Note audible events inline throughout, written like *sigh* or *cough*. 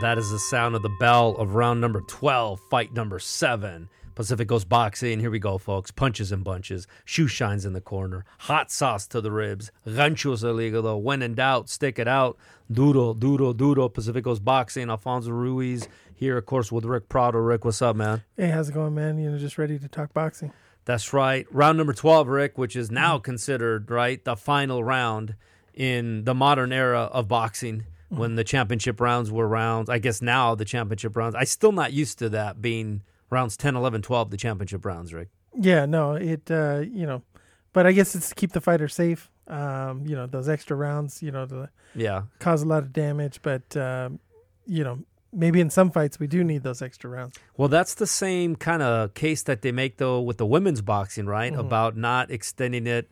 That is the sound of the bell of round number 12, fight number seven. Pacific Coast Boxing. Here we go, folks. Punches and bunches. Shoe shines in the corner. Hot sauce to the ribs. Ranchos illegal. When in doubt, stick it out. Duro, duro, duro. Pacific Coast Boxing. Alfonso Ruiz here, of course, with Rick Prado. Rick, what's up, man? Hey, how's it going, man? You know, just ready to talk boxing. That's right. Round number 12, Rick, which is now considered, right, the final round in the modern era of boxing when mm-hmm. the championship rounds were rounds. I guess now the championship rounds. I still not used to that being rounds 10, 11, 12, the championship rounds, Rick. Yeah, no, it, uh, you know, but I guess it's to keep the fighter safe. Um, you know, those extra rounds, you know, the, Yeah. cause a lot of damage, but, um, you know, maybe in some fights we do need those extra rounds. Well, that's the same kind of case that they make though with the women's boxing, right? About not extending it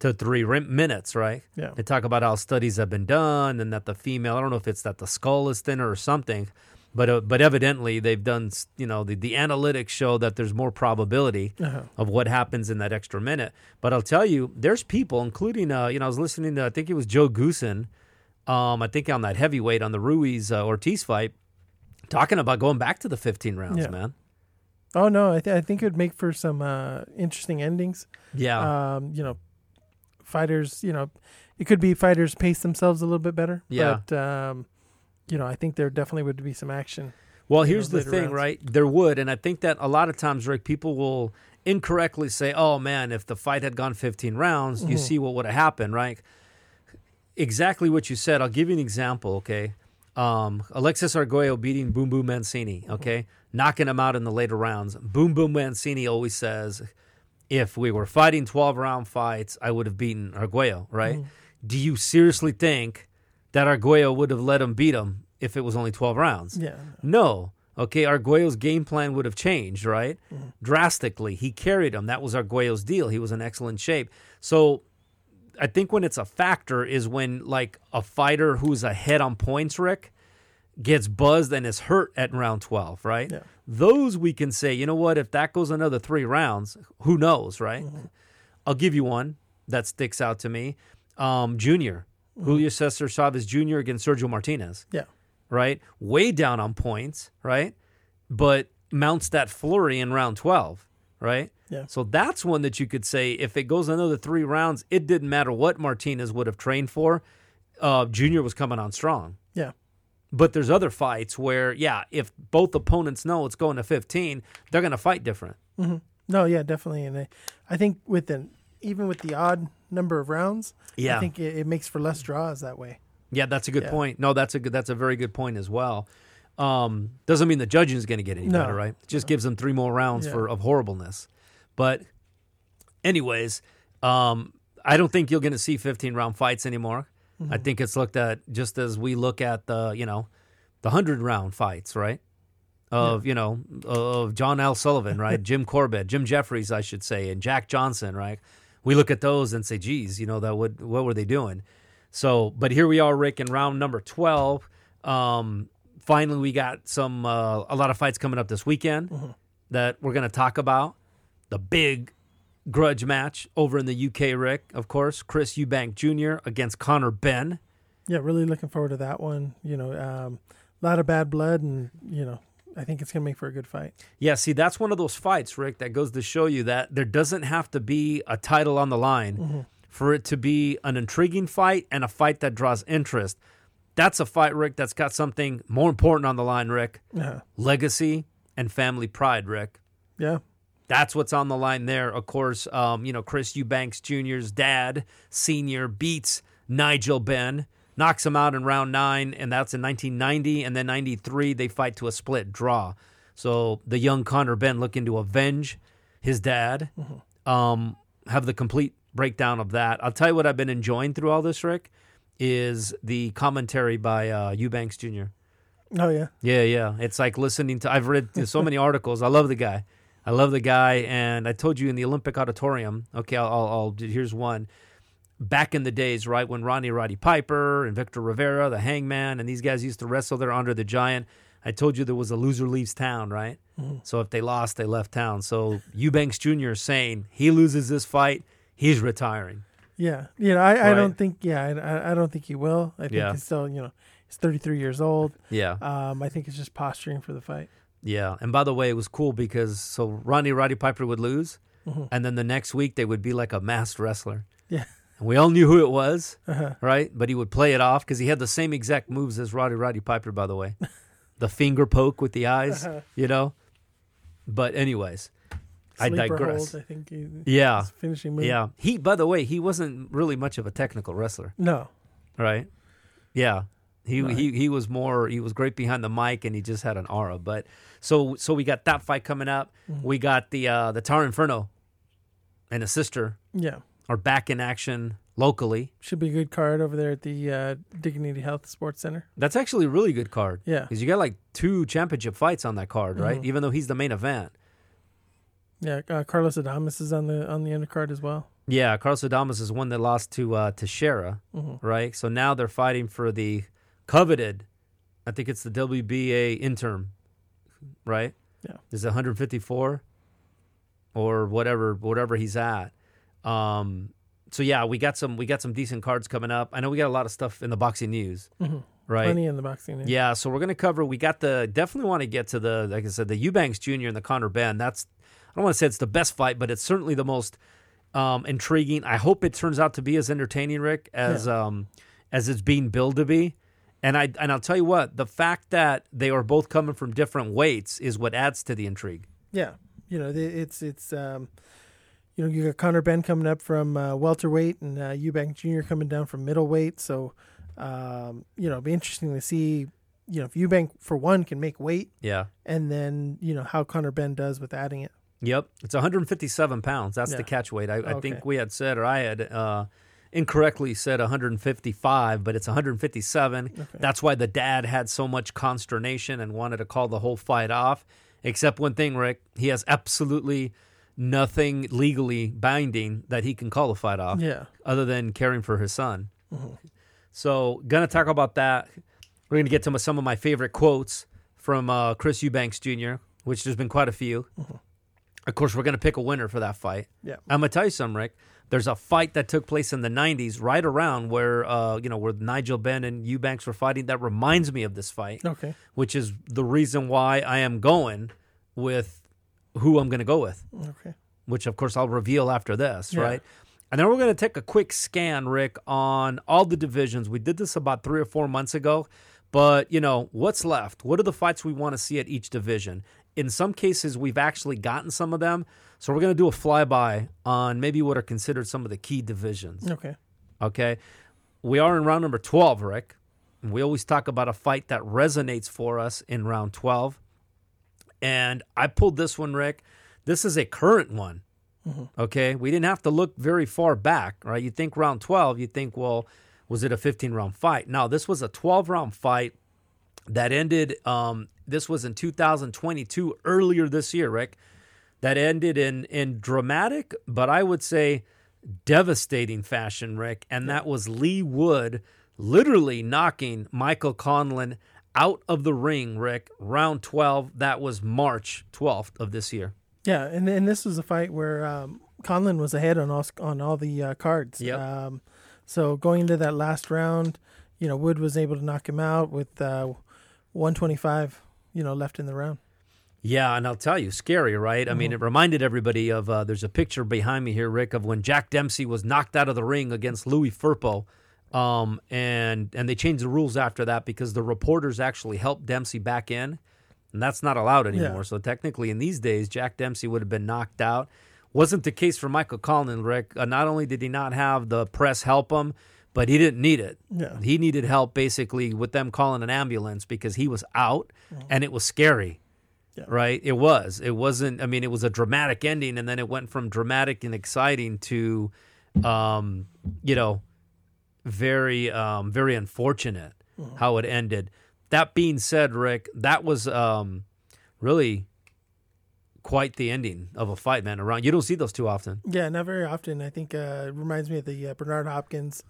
to three rim- minutes, right? Yeah. They talk about how studies have been done and that the female, I don't know if it's that the skull is thinner or something, but uh, but evidently they've done, you know, the, the analytics show that there's more probability Uh-huh. of what happens in that extra minute. But I'll tell you, there's people, including, uh, you know, I was listening to, I think it was Joe Goossen, um, I think on that heavyweight on the Ruiz uh, Ortiz fight, talking about going back to the 15 rounds, Yeah. man. Oh no, I, th- I think it would make for some uh, interesting endings. Yeah. Um, you know, fighters. You know, it could be fighters pace themselves a little bit better. Yeah. But um, you know, I think there definitely would be some action. Well, here's the thing, rounds. right? There would, and I think that a lot of times, Rick, people will incorrectly say, "Oh man, if the fight had gone 15 rounds, Mm-hmm. you see what would have happened," right? Exactly what you said. I'll give you an example, okay? Um, Alexis Arguello beating Boom Boom Mancini, Mm-hmm. okay, knocking him out in the later rounds. Boom Boom Mancini always says, "If we were fighting 12 round fights, I would have beaten Arguello," right? Mm-hmm. Do you seriously think that Arguello would have let him beat him if it was only 12 rounds? Yeah. No. Okay, Arguello's game plan would have changed, right? Drastically. He carried him. That was Arguello's deal. He was in excellent shape. So I think when it's a factor is when like a fighter who's ahead on points, Rick, gets buzzed and is hurt at round 12, right? Yeah. Those we can say, you know what, if that goes another three rounds, who knows, right? I'll give you one that sticks out to me. Um, junior, Julio Cesar Chavez Jr. against Sergio Martinez Yeah. right? Way down on points, right? But mounts that flurry in round 12, right? Yeah. So that's one that you could say if it goes another three rounds, it didn't matter what Martinez would have trained for. Uh, Junior was coming on strong. Yeah. But there's other fights where, yeah, if both opponents know it's going to 15, they're going to fight different. No, yeah, definitely, and I, I think with the even with the odd number of rounds, Yeah. I think it, it makes for less draws that way. Yeah, that's a good Yeah. point. No, that's a good. That's a very good point as well. Um, doesn't mean the judging is going to get any No. better, right? It just gives them three more rounds Yeah. for of horribleness. But, anyways, um, I don't think you're going to see 15 round fights anymore. Mm-hmm. I think it's looked at just as we look at the you know the hundred round fights, right? Of you know of John L. Sullivan, right? *laughs* Jim Corbett, Jim Jeffries, I should say, and Jack Johnson, right? We look at those and say, "Geez, you know that what what were they doing?" So, but here we are, Rick, in round number twelve. Um, finally, we got some uh, a lot of fights coming up this weekend that we're going to talk about. The big grudge match over in the UK, Rick, of course, Chris Eubank Jr. against Conor Benn. Yeah, really looking forward to that one. You know, um, a lot of bad blood, and you know, I think it's gonna make for a good fight. Yeah, see, that's one of those fights, Rick, that goes to show you that there doesn't have to be a title on the line for it to be an intriguing fight and a fight that draws interest. That's a fight, Rick, that's got something more important on the line, Rick. Uh, Legacy and family pride, Rick. yeah, That's what's on the line there. Of course, um, you know, Chris Eubanks Jr.'s dad, senior, beats Nigel Benn, knocks him out in round nine, and that's in 1990. And then 93, they fight to a split draw. So the young Conor Benn looking to avenge his dad. Um, have the complete breakdown of that. I'll tell you what I've been enjoying through all this, Rick, is the commentary by uh, Eubanks Jr. oh yeah, Yeah, yeah. It's like listening to. I've read so many articles. I love the guy. I love the guy, and I told you in the Olympic Auditorium. Okay, I'll. I'll, I'll here's one. Back in the days, right when Rowdy Roddy Piper and Victor Rivera, the Hangman, and these guys used to wrestle there Andre the Giant. I told you there was a loser leaves town, right? So if they lost, they left town. So Eubanks Jr. is saying he loses this fight, he's retiring. Yeah, you know, I, I don't think. Yeah, I, I don't think he will. I think Yeah. he's still, you know, he's 33 years old. Yeah. Um, I think it's just posturing for the fight. Yeah, and by the way, it was cool because so Rowdy Roddy Piper would lose, and then the next week they would be like a masked wrestler. Yeah. And we all knew who it was, Uh-huh. right? But he would play it off because he had the same exact moves as Rowdy Roddy Piper, by the way, *laughs* the finger poke with the eyes, Uh-huh. you know. But anyways, I digress. Hold, I think. He, Yeah, finishing move. yeah. He, by the way, he wasn't really much of a technical wrestler, No. right? Yeah. He, Right. he he was more he was great behind the mic and he just had an aura. But so so we got that fight coming up. Mm-hmm. We got the uh the Tar Inferno and his sister Yeah. Are back in action locally. Should be a good card over there at the uh, Dignity Health Sports Center. That's actually a really good card. Yeah. Because you got like two championship fights on that card, right? Mhm. Even though he's the main event. Yeah. Uh, Carlos Adames is on the on the undercard as well. Yeah, Carlos Adames is one that lost to uh to Shera, Mhm. right? So now they're fighting for the coveted I think it's the WBA interim, right? Yeah. Is it 154 or whatever whatever he's at. Um so yeah, we got some we got some decent cards coming up. I know we got a lot of stuff in the boxing news, Mhm. right? Plenty in the boxing. news. Yeah, so we're gonna cover. We got the definitely want to get to the like I said, the Eubanks Jr. and the Conor Benn. That's I don't want to say it's the best fight, but it's certainly the most um, intriguing. I hope it turns out to be as entertaining, Rick, as um, as it's being billed to be. And I and I'll tell you what, the fact that they are both coming from different weights is what adds to the intrigue. Yeah, you know, it's it's um, you know, you got Conor Benn coming up from uh, welterweight and uh, Eubank Jr. coming down from middleweight. So, um, you know, it'd be interesting to see, you know, if Eubank for one can make weight, Yeah. and then you know how Conor Benn does with adding it. Yep, it's 157 pounds. That's the catch weight. I, I Okay. think we had said, or I had uh, incorrectly said 155, but it's 157. That's why the dad had so much consternation and wanted to call the whole fight off. Except one thing, Rick, he has absolutely nothing legally binding that he can call the fight off, Yeah, other than caring for his son. So, gonna talk about that. We're gonna get to some of my favorite quotes from uh, Chris Eubanks Jr., which there's been quite a few. Of course, we're to pick a winner for that fight. Yeah. I'm to tell you something, Rick. There's a fight that took place in the 90s, right around where, uh, you know, where Nigel Benn and Eubanks were fighting. That reminds me of this fight, okay, which is the reason why I am going with who I'm going to go with, okay, which, of course, I'll reveal after this, Yeah. right? And then we're going to take a quick scan, Rick, on all the divisions. We did this about three or four months ago, but, you know, what's left? What are the fights we want to see at each division? In some cases, we've actually gotten some of them. So we're going to do a flyby on maybe what are considered some of the key divisions. okay. Okay. We are in round number 12, Rick. And we always talk about a fight that resonates for us in round 12. And I pulled this one, Rick. This is a current one. Okay. We didn't have to look very far back, right? You think round 12, you think, well, was it a 15 round fight? No, this was a 12 round fight that ended. Um, this was in 2022, earlier this year, Rick. That ended in in dramatic, but I would say devastating fashion, Rick. And that was Leigh Wood literally knocking Michael Conlan out of the ring, Rick. Round 12. That was March 12th of this year. Yeah, and and this was a fight where um, Conlan was ahead on all on all the uh, cards. Yep. Um, so going into that last round, you know, Wood was able to knock him out with uh, 125, you know, left in the round. Yeah, and I'll tell you, scary, right? I mean, it reminded everybody of uh, there's a picture behind me here, Rick, of when Jack Dempsey was knocked out of the ring against Louis Firpo. Um, and and they changed the rules after that because the reporters actually helped Dempsey back in, and that's not allowed anymore. Yeah. So technically, in these days, Jack Dempsey would have been knocked out. Wasn't the case for Michael Conlan, Rick. Uh, not only did he not have the press help him, but he didn't need it. Yeah. He needed help basically with them calling an ambulance because he was out, and it was scary Yeah. right? It was. It wasn't. I mean, it was a dramatic ending, and then it went from dramatic and exciting to, um, you know, very, um, very unfortunate how it ended. That being said, Rick, that was um, really quite the ending of a fight, man. Around you don't see those too often. Yeah, not very often. I think uh, it reminds me of the uh, Bernard Hopkins,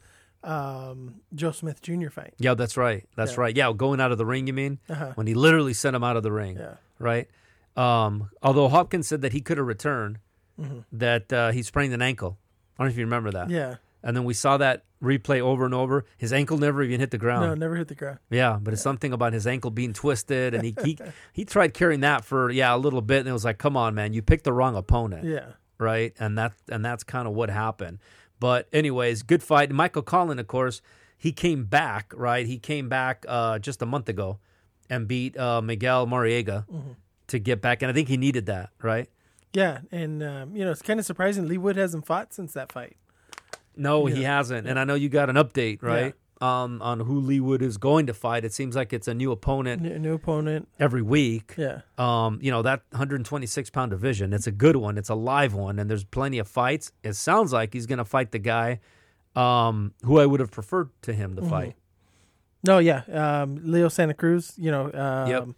um, Joe Smith Jr. fight. Yeah, that's right. That's Yeah. right. Yeah, going out of the ring, you mean? Uh-huh. When he literally sent him out of the ring, Yeah. right? Um, although Hopkins said that he could have returned, Mhm. that uh, he sprained an ankle. I don't know if you remember that. Yeah. And then we saw that replay over and over. His ankle never even hit the ground. No, never hit the ground. Yeah, but it's something about his ankle being twisted, and he, he *laughs* he tried carrying that for yeah a little bit, and it was like, come on, man, you picked the wrong opponent, Yeah. right? And that and that's kind of what happened. But anyways, good fight. Michael Conlan, of course, he came back, right? He came back uh, just a month ago and beat uh, Miguel Marriaga Mm-hmm. to get back, and I think he needed that, right? Yeah. And, um, you know, it's kind of surprising. Leigh Wood hasn't fought since that fight. No, he hasn't, and I know you got an update, right? Um, on who Leigh Wood is going to fight. It seems like it's a new opponent New, new opponent. every week. Yeah. um, you know, that 126 pound division. It's a good one. It's a live one, and there's plenty of fights. It sounds like he's going to fight the guy um, who I would have preferred to him to Mm-hmm. fight. No, yeah. Um, Leo Santa Cruz, you know, um, Yep.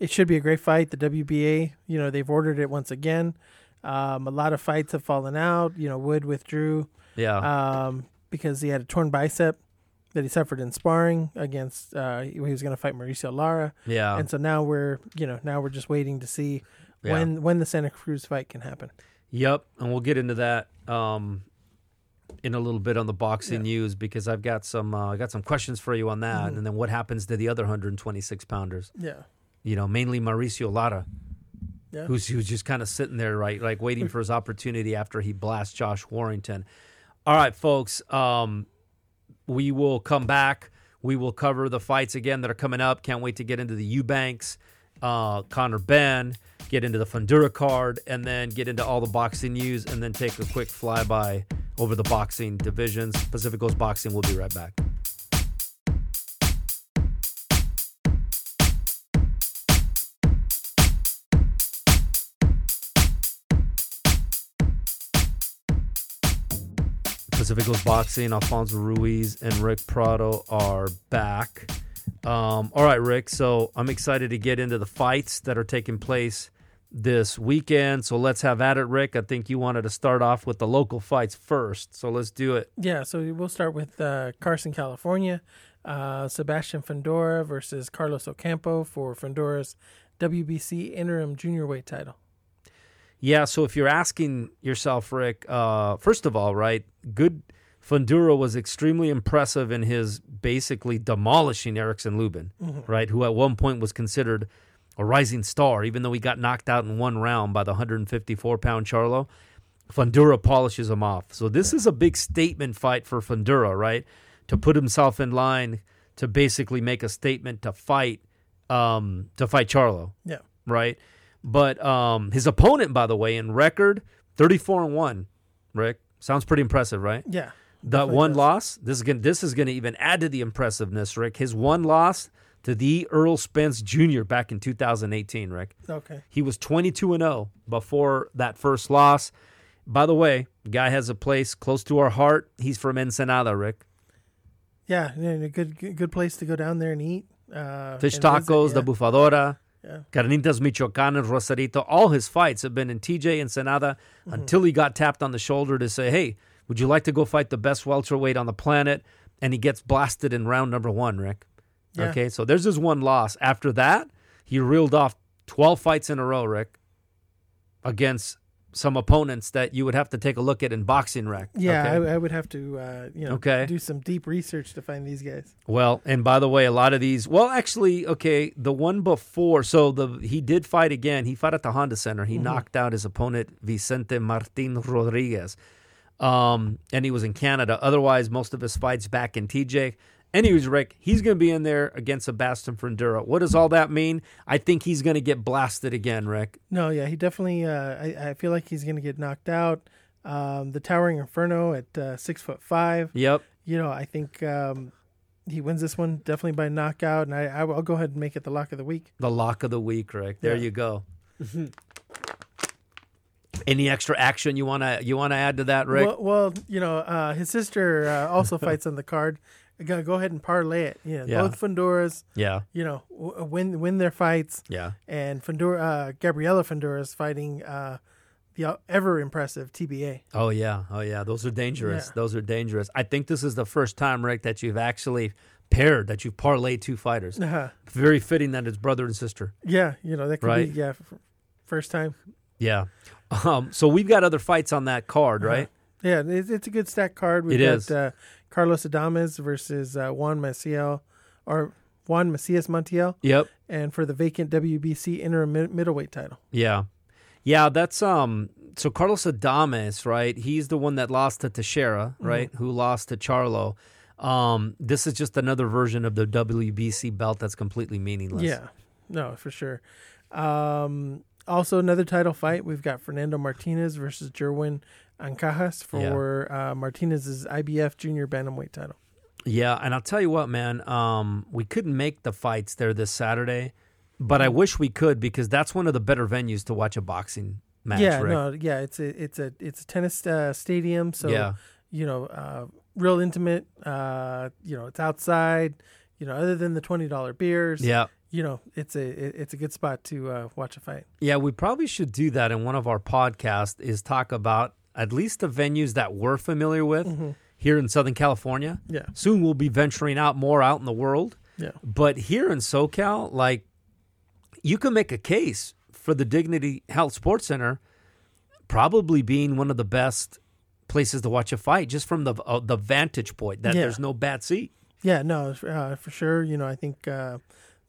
it should be a great fight. The WBA, you know, they've ordered it once again. Um, a lot of fights have fallen out. You know, Wood withdrew Yeah, um, because he had a torn bicep that he suffered in sparring against. Uh, he was going to fight Mauricio Lara, yeah, and so now we're, you know, now we're just waiting to see yeah. when when the Santa Cruz fight can happen. Yep, and we'll get into that um, in a little bit on the boxing news because I've got some uh, I got some questions for you on that, Mm-hmm. and then what happens to the other 126 pounders? Yeah, You know, mainly Mauricio Lara. yeah. who's who's just kind of sitting there, right, like waiting for his opportunity after he blasts Josh Warrington. All right, folks, um, we will come back. We will cover the fights again that are coming up. Can't wait to get into the Eubanks, uh, Conor Benn, get into the Fundora card, and then get into all the boxing news, and then take a quick flyby over the boxing divisions. Pacific Coast Boxing. We'll be right back. Pacific Coast Boxing, Alfonso Ruiz and Rick Prado are back. Um, all right, Rick. So I'm excited to get into the fights that are taking place this weekend. So let's have at it, Rick. I think you wanted to start off with the local fights first. So let's do it. Yeah, so we'll start with uh, Carson, California. Uh, Sebastian Fundora versus Carlos Ocampo for Fundora's WBC interim junior weight title. Yeah. So if you're asking yourself, Rick, uh, first of all, right, good. Fundora was extremely impressive in his basically demolishing Erickson Lubin, right, who at one point was considered a rising star, even though he got knocked out in one round by the 154 pound Charlo. Fundora polishes him off. So this is a big statement fight for Fundora, right? To put himself in line to basically make a statement to fight um, to fight Charlo Yeah. right? But um, his opponent, by the way, in record, thirty-four and one. Rick sounds pretty impressive, right? Yeah. That one does. loss. This is gonna this is gonna even add to the impressiveness, Rick. His one loss to the Errol Spence Jr. back in 2018, Rick. Okay. He was 22 and 0 before that first loss. By the way, guy has a place close to our heart. He's from Ensenada, Rick. Yeah, a good good place to go down there and eat. Uh, Fish tacos, yeah. the Bufadora. Yeah. Carnitas Michoacan and Rosarito. All his fights have been in TJ Ensenada Mm-hmm. until he got tapped on the shoulder to say, hey, would you like to go fight the best welterweight on the planet? And he gets blasted in round number one, Rick. Yeah. Okay, so there's his one loss. After that, he reeled off 12 fights in a row, Rick, against some opponents that you would have to take a look at in boxing, Rick. Yeah, Okay? I, I would have to, uh, you know, Okay. do some deep research to find these guys. Well, and by the way, a lot of these. Well, actually, okay, the one before. So the he did fight again. He fought at the Honda Center. He knocked out his opponent Vicente Martin Rodriguez, um, and he was in Canada. Otherwise, most of his fights back in TJ. Anyways, Rick, he's going to be in there against Sebastian Fundora. What does all that mean? I think he's going to get blasted again, Rick. No, yeah, he definitely. Uh, I, I feel like he's going to get knocked out. Um, the Towering Inferno at uh, six foot five. Yep. You know, I think um, he wins this one definitely by knockout, and I, I will go ahead and make it the lock of the week. The lock of the week, Rick. There Yeah. you go. Any extra action you wanna you wanna add to that, Rick? Well, well, you know, uh, his sister uh, also *laughs* fights on the card. Gonna go ahead and parlay it. Know, Yeah. both Fundoras, yeah, you know, w- win win their fights, yeah. and Fundora, uh, Gabriela Fundora is fighting uh, the ever impressive TBA. Oh yeah, oh yeah. Those are dangerous. Yeah. Those are dangerous. I think this is the first time, Rick, that you've actually paired that you've parlayed two fighters. Uh, Very fitting that it's brother and sister. yeah, you know that could Right. be yeah, f- first time. Yeah. Um, so we've got other fights on that card, right? Yeah, it's, it's a good stack card. We've It got is. Uh, Carlos Adames versus uh, Juan Maciel, or Juan Macias Montiel, Yep. and for the vacant WBC interim mid- middleweight title. Yeah. Yeah, that's um so Carlos Adames, right? He's the one that lost to Teixeira, right? Who lost to Charlo. Um, this is just another version of the WBC belt that's completely meaningless. Yeah, no, for sure. Um, also, another title fight. We've got Fernando Martinez versus Jerwin Ancajas for uh, Martinez's IBF Junior Bantamweight title. Yeah, and I'll tell you what, man, um, we couldn't make the fights there this Saturday, but I wish we could because that's one of the better venues to watch a boxing match. yeah, Rick. no, yeah, it's a it's a it's a tennis uh, stadium, so yeah, you know, uh, real intimate. Uh, you know, it's outside. You know, other than the twenty dollar beers. yeah. You know, it's a it's a good spot to uh, watch a fight. Yeah, we probably should do that in one of our podcasts is talk about at least the venues that we're familiar with Mm-hmm. here in Southern California. Yeah, Soon we'll be venturing out more out in the world. yeah, But here in SoCal, like you can make a case for the Dignity Health Sports Center probably being one of the best places to watch a fight just from the uh, the vantage point that Yeah. there's no bad seat. yeah. No, uh, for sure. You know, I think uh,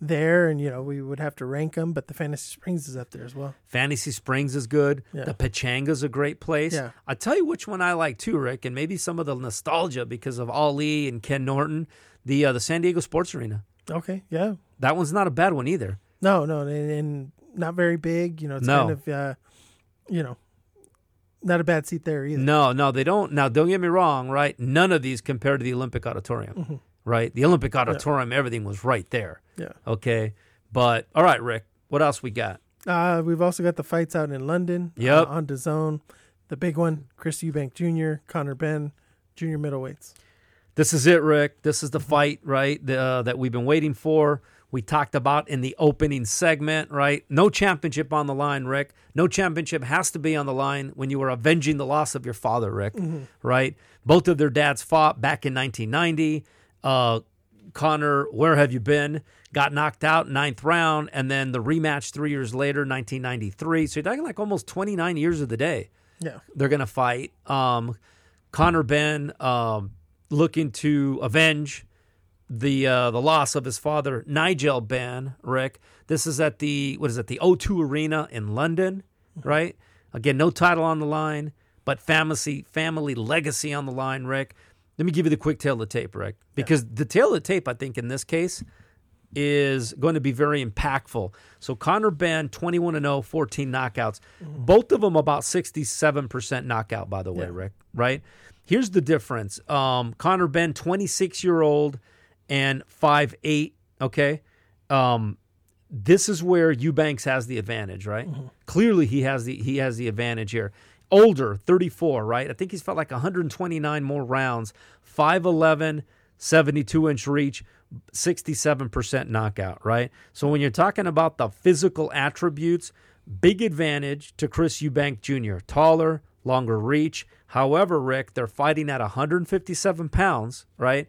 there, and you know, we would have to rank them, but the Fantasy Springs is up there as well. Fantasy Springs is good. Yeah. The Pechanga's a great place. Yeah. I'll tell you which one I like too, Rick, and maybe some of the nostalgia because of Ali and Ken Norton. The uh, the San Diego Sports Arena. Okay, yeah. That one's not a bad one either. No, no, and, and not very big. You know, it's No. kind of, uh, you know, not a bad seat there either. No, no, they don't. Now, don't get me wrong, right? None of these compare to the Olympic Auditorium, Mm-hmm. Right? The Olympic Auditorium, everything was right there. Yeah. Okay. But, all right, Rick, what else we got? Uh, we've also got the fights out in London. Yep. Uh, on DAZN. The big one, Chris Eubank Jr., Conor Benn, junior middleweights. This is it, Rick. This is the fight, right? The, uh, that we've been waiting for. We talked about in the opening segment, right? No championship on the line, Rick. No championship has to be on the line when you are avenging the loss of your father, Rick, right? Both of their dads fought back in 1990. Uh, Connor, where have you been? Got knocked out ninth round, and then the rematch three years later, 1993. So you're talking like almost 29 years of the day Yeah. they're going to fight. Um, Conor Benn um, looking to avenge the uh, the loss of his father, Nigel Benn. Rick, this is at the what is it? The O2 Arena in London, right? Again, no title on the line, but family family legacy on the line. Rick, let me give you the quick tail of the tape, Rick, because the tail of the tape, I think, in this case. Is going to be very impactful. So Conor Benn, 21 and 0, 14 knockouts. Both of them about 67% knockout, by the way, Yeah. Rick, right? Here's the difference. Um, Conor Benn, 26 year old and 5'8, okay? Um, this is where Eubanks has the advantage, right? Clearly he has the he has the advantage here. Older, 34, right? I think he's fought like 129 more rounds. 5'11, 72 inch reach, 67% knockout, right? So when you're talking about the physical attributes, big advantage to Chris Eubank Jr. Taller, longer reach. However, Rick, they're fighting at 157 pounds, right?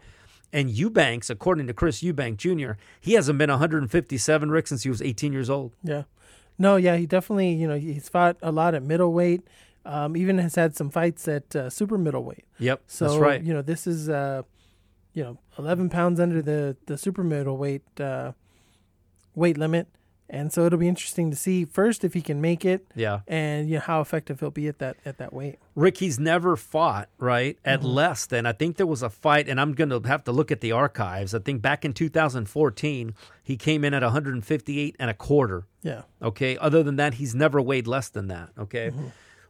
And Eubanks, according to Chris Eubank Jr., he hasn't been 157, Rick, since he was 18 years old. Yeah. No, yeah, he definitely, you know, he's fought a lot at middleweight. Um, even has had some fights at uh, super middleweight. Yep, So, that's right. you know, this is, uh, you know, 11 pounds under the, the super middleweight uh, weight limit. And so it'll be interesting to see first if he can make it Yeah. and, you know, how effective he'll be at that, at that weight. Rick, he's never fought, right, at Mm-hmm. less than. I think there was a fight, and I'm going to have to look at the archives. I think back in 2014, he came in at 158 and a quarter. Yeah. Okay. Other than that, he's never weighed less than that. Okay.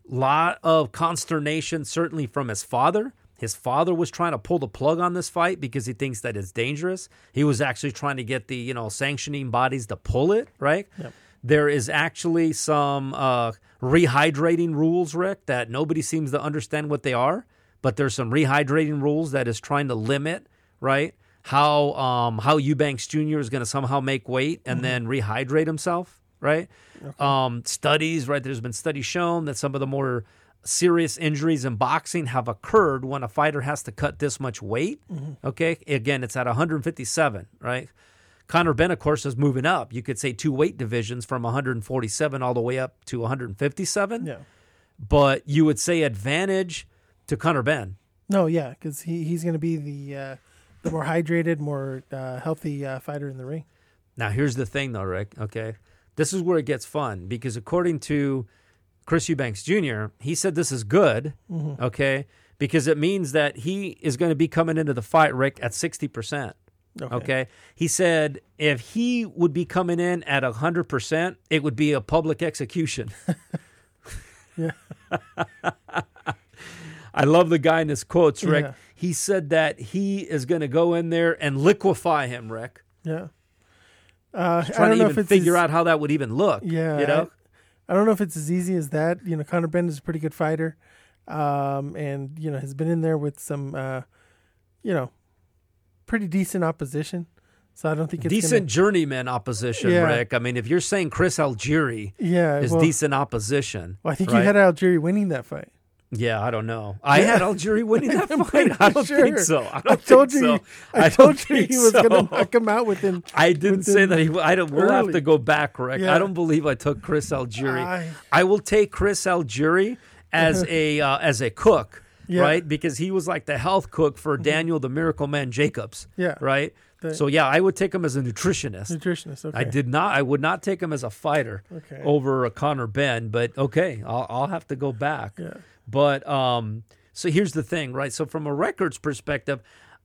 Lot of consternation, certainly from his father. His father was trying to pull the plug on this fight because he thinks that it's dangerous. He was actually trying to get the you know sanctioning bodies to pull it. Right. Yep. there is actually some uh, rehydrating rules, Rick, that nobody seems to understand what they are. But there's some rehydrating rules that is trying to limit, right? How um, how Eubanks Jr. is going to somehow make weight and then rehydrate himself, right? Um, studies, right? There's been studies shown that some of the more serious injuries in boxing have occurred when a fighter has to cut this much weight. Okay, again, it's at 157, right? Conor Benn, of course, is moving up. You could say two weight divisions from 147 all the way up to 157. Yeah. But you would say advantage to Conor Benn. No, yeah, because he, he's going to be the uh, the more hydrated, more uh, healthy uh, fighter in the ring. Now, here's the thing, though, Rick. Okay, this is where it gets fun because according to Chris Eubanks Jr., he said this is good. Mm-hmm. Okay, because it means that he is going to be coming into the fight, Rick, at 60 percent. Okay. Okay. He said if he would be coming in at 100%, it would be a public execution. *laughs* Yeah. I love the guy in his quotes, Rick. Yeah. He said that he is going to go in there and liquefy him, Rick. Yeah. Uh, I Trying don't to know even if it's figure as, out how that would even look. Yeah. You know? I, I don't know if it's as easy as that. You know, Conor Benn is a pretty good fighter, um, and you know has been in there with some, uh, you know, pretty decent opposition. So I don't think it's decent journeyman opposition, Yeah. Rick. I mean, if you're saying Chris Algieri yeah. is well, decent opposition. well, I think right? you had Algieri winning that fight. Yeah, I don't know. *laughs* I had Algieri winning that *laughs* fight. I don't pretty think so. I, don't I told think you. so. I, told you he was going to knock him out within. *laughs* I didn't say that he. I don't. We'll have to go back, Rick. Yeah. I don't believe I took Chris Algieri. I- I will take Chris Algieri as a uh, as a cook, Yeah. right? Because he was like the health cook for Daniel the Miracle Man Jacobs. Yeah. Right. So yeah, I would take him as a nutritionist. Nutritionist. Okay. I did not. I would not take him as a fighter Okay. over a Conor Benn. But okay, I'll, I'll have to go back. Yeah. But um, so here's the thing, right? So from a records perspective,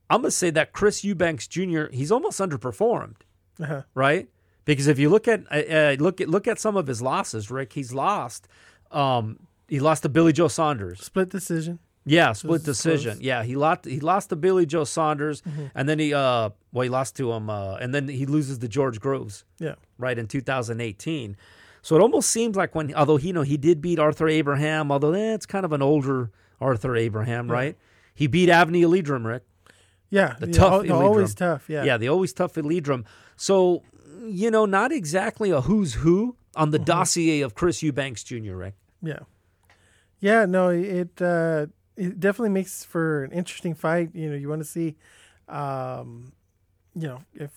I'm gonna say that Chris Eubanks Jr. He's almost underperformed Uh-huh. right? Because if you look at uh, uh, look at look at some of his losses, Rick, he's lost. Um, he lost to Billy Joe Saunders. Split decision. Yeah, split decision. close. Mm-hmm. Yeah, he lost. He lost to Billy Joe Saunders, and then he uh, well, he lost to him, uh, and then he loses to George Groves, Yeah. right in 2018. So it almost seems like when, although he you know he did beat Arthur Abraham, although eh, kind of an older Arthur Abraham, right? He beat Avni Alidrum, Rick. Yeah. The yeah, tough Elidrum. always tough. Yeah. Yeah, the always tough Elidrum. So, you know, not exactly a who's who on the Mm-hmm. dossier of Chris Eubanks Jr., Rick. Yeah. Yeah, no, it uh it definitely makes for an interesting fight. You know, you want to see um you know, if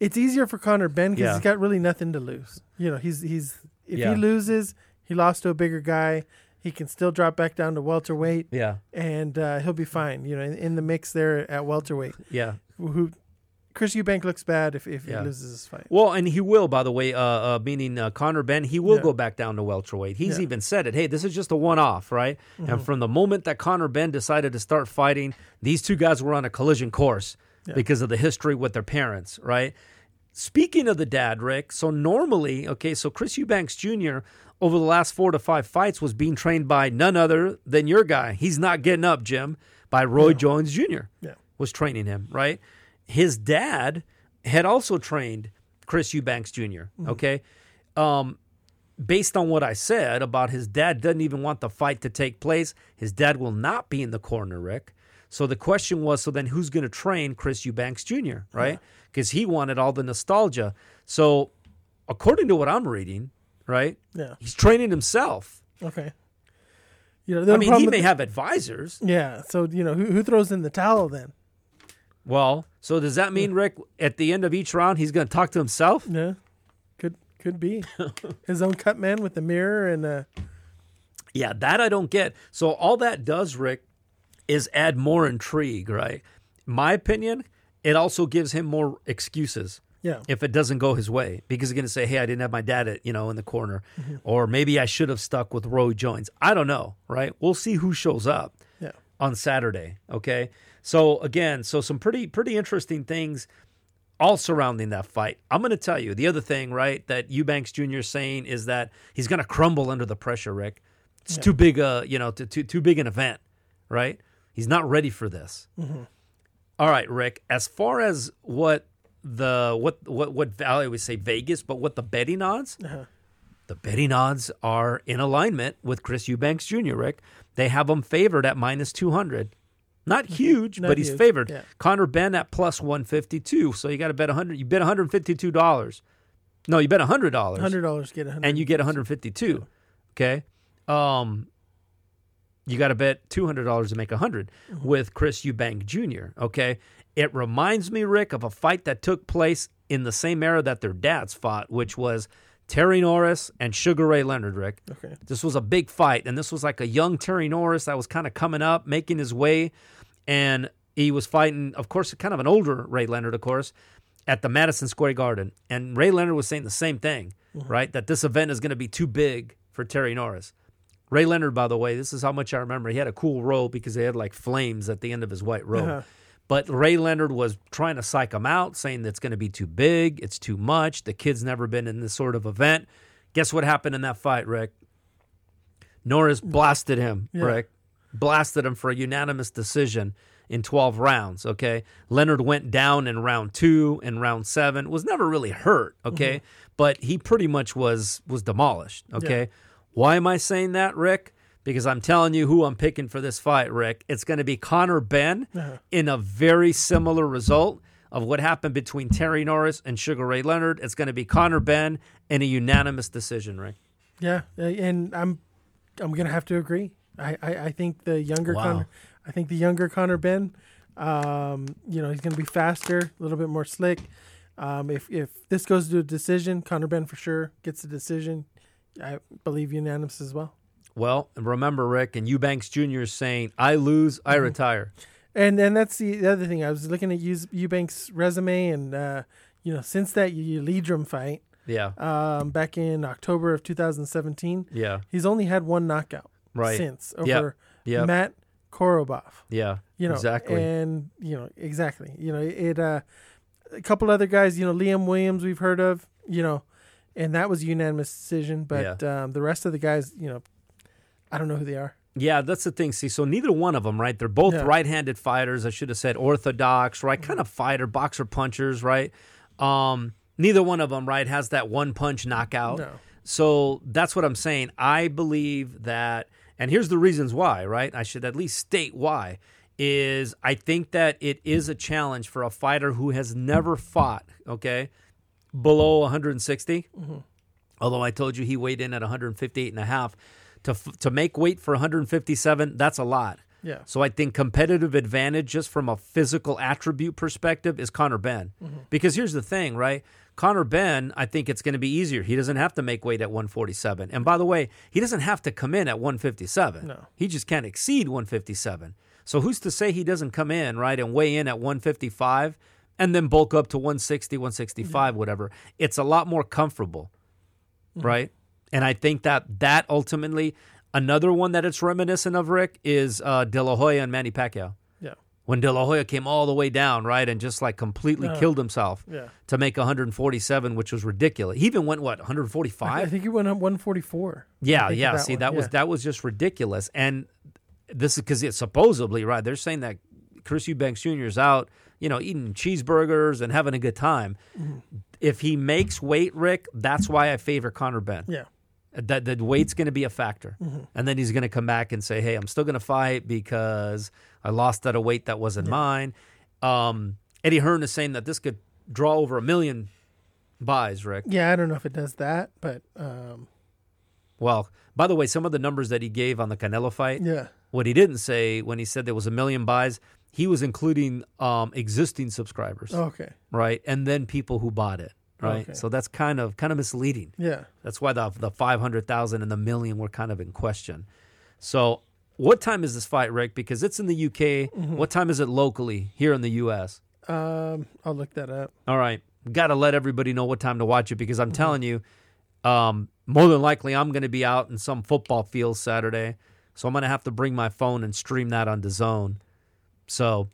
it's easier for Conor Benn because Yeah. he's got really nothing to lose. You know, he's he's if Yeah. he loses, he lost to a bigger guy. He can still drop back down to welterweight, Yeah, and uh, he'll be fine. You know, in, in the mix there at welterweight. yeah. Who Chris Eubank looks bad if, if Yeah. he loses this fight. Well, and he will, by the way, uh, uh, meaning uh, Conor Benn, he will Yeah. go back down to welterweight. He's Yeah. Mm-hmm. even said it. Hey, this is just a one-off, right? And from the moment that Conor Benn decided to start fighting, these two guys were on a collision course because of the history with their parents, right? Speaking of the dad, Rick, so normally, okay, so Chris Eubanks Jr. over the last four to five fights was being trained by none other than your guy. He's not getting up, Jim, by Roy Jones Jr. Yeah. was training him, right? His dad had also trained Chris Eubanks junior Okay. Um, based on what I said about his dad doesn't even want the fight to take place, his dad will not be in the corner, Rick. So the question was, so then who's going to train Chris Eubanks Jr., right? Because he wanted all the nostalgia. So according to what I'm reading, right, Yeah. he's training himself. Okay. You know, the I mean, he may the- have advisors. Yeah. So you know who who throws in the towel then? Well, so does that mean, Rick, at the end of each round, he's going to talk to himself? Yeah. Could could be *laughs* his own cut man with the mirror and uh Yeah, that I don't get. So all that does, Rick, is add more intrigue, right? My opinion, it also gives him more excuses yeah if it doesn't go his way because he's going to say, "Hey, I didn't have my dad at you know in the corner," Mm-hmm. or maybe I should have stuck with Roy Jones. I don't know, right? We'll see who shows up yeah on Saturday. Okay, so again, so some pretty pretty interesting things all surrounding that fight. I'm going to tell you the other thing, right? That Eubanks Jr. is saying is that he's going to crumble under the pressure. Rick, it's too big a you know too, too too big an event, right? He's not ready for this. All right, Rick. As far as what the what what what I would say Vegas, but what the betting odds? Uh-huh. The betting odds are in alignment with Chris Eubanks Jr. Rick, they have him favored at minus two hundred. Not *laughs* huge, Not but he's huge, favored. yeah. Conor Benn at plus one fifty two. So you got to bet hundred. You bet one hundred fifty two dollars. No, you bet hundred dollars Hundred dollars get hundred. and you get 152. Okay. Um, you got to bet $200 to make 100 mm-hmm. with Chris Eubank Jr. Okay. It reminds me, Rick, of a fight that took place in the same era that their dads fought, which was Terry Norris and Sugar Ray Leonard, Rick. Okay. This was a big fight, and this was like a young Terry Norris that was kind of coming up, making his way, and he was fighting, of course, kind of an older Ray Leonard, of course, at the Madison Square Garden. And Ray Leonard was saying the same thing, mm-hmm. right? That this event is going to be too big for Terry Norris. Ray Leonard, by the way, this is how much I remember. He had a cool robe because they had like flames at the end of his white robe. Uh-huh. But Ray Leonard was trying to psych him out, saying that it's going to be too big, it's too much. The kid's never been in this sort of event. Guess what happened in that fight, Rick? Norris blasted him, Yeah. Rick. Blasted him for a unanimous decision in 12 rounds, okay? Leonard went down in round 2 and round 7. Was never really hurt, okay? Mm-hmm. But he pretty much was was demolished, okay? Why am I saying that, Rick? Because I'm telling you who I'm picking for this fight, Rick. It's going to be Conor Benn Uh-huh. in a very similar result of what happened between Terry Norris and Sugar Ray Leonard. It's going to be Conor Benn in a unanimous decision, Rick. Yeah, and I'm I'm gonna have to agree. I I, I think the younger Wow. Connor, I think the younger Conor Benn, um, you know, he's gonna be faster, a little bit more slick. Um, if if this goes to a decision, Conor Benn for sure gets the decision. I believe unanimous as well. Well, remember, Rick, and Eubanks Jr. is saying, I lose, I Mm-hmm. retire. And and that's the, the other thing. I was looking at Eubanks' resume, and uh, you know, since that Lidrum fight Yeah, um, back in October of 2017, yeah, he's only had one knockout Right. since Yep. over yeah, Matt Korobov. yeah. You know, exactly. and you know exactly. You know, it. Uh, a couple other guys. You know, Liam Williams we've heard of. You know, and that was a unanimous decision. But um, the rest of the guys, you know, I don't know who they are. Yeah, that's the thing. See, so neither one of them, right? They're both Yeah. right-handed fighters. I should have said orthodox, right? Kind of fighter, boxer punchers, right? Um, neither one of them, right, has that one-punch knockout. No. So that's what I'm saying. I believe that, and here's the reasons why, right? I should at least state why. Is I think that it is a challenge for a fighter who has never fought, okay, below 160. Mm-hmm. Although I told you he weighed in at 158 and a half. To, f- to make weight for 157, that's a lot. Yeah. So I think competitive advantage just from a physical attribute perspective is Conor Benn. Mm-hmm. Because here's the thing, right? Conor Benn, I think it's going to be easier. He doesn't have to make weight at 147. And by the way, he doesn't have to come in at 157. No. He just can't exceed 157. So who's to say he doesn't come in, right, and weigh in at 155 and then bulk up to 160, 165, whatever? It's a lot more comfortable right? And I think that that ultimately, another one that it's reminiscent of, Rick, is uh, De La Hoya and Manny Pacquiao. Yeah. When De La Hoya came all the way down, right, and just like completely Uh, killed himself Yeah. to make 147, which was ridiculous. He even went what 145. I 145? think he went up 144. Yeah, yeah. of See, one. that was that was just ridiculous. And this is because it's supposedly right. They're saying that Chris Eubanks Jr. is out, you know, eating cheeseburgers and having a good time. Mm-hmm. If he makes weight, Rick, that's why I favor Conor Benn. Yeah. That the weight's going to be a factor, Mm-hmm. and then he's going to come back and say, "Hey, I'm still going to fight because I lost at a weight that wasn't mine." Um, Eddie Hearn is saying that this could draw over a million buys, Rick. Yeah, I don't know if it does that, but um, Well, by the way, some of the numbers that he gave on the Canelo fight, yeah. what he didn't say when he said there was a million buys, he was including um, existing subscribers, Okay. right, and then people who bought it, right. Okay. So that's kind of kind of misleading. Yeah. That's why the the five hundred thousand and the million were kind of in question. So, what time is this fight, Rick? Because it's in the UK. Mm-hmm. What time is it locally here in the US? Um, I'll look that up. All right, got to let everybody know what time to watch it because Mm-hmm. I'm telling you, um, more than likely I'm going to be out in some football field Saturday, so I'm going to have to bring my phone and stream that on the zone. So,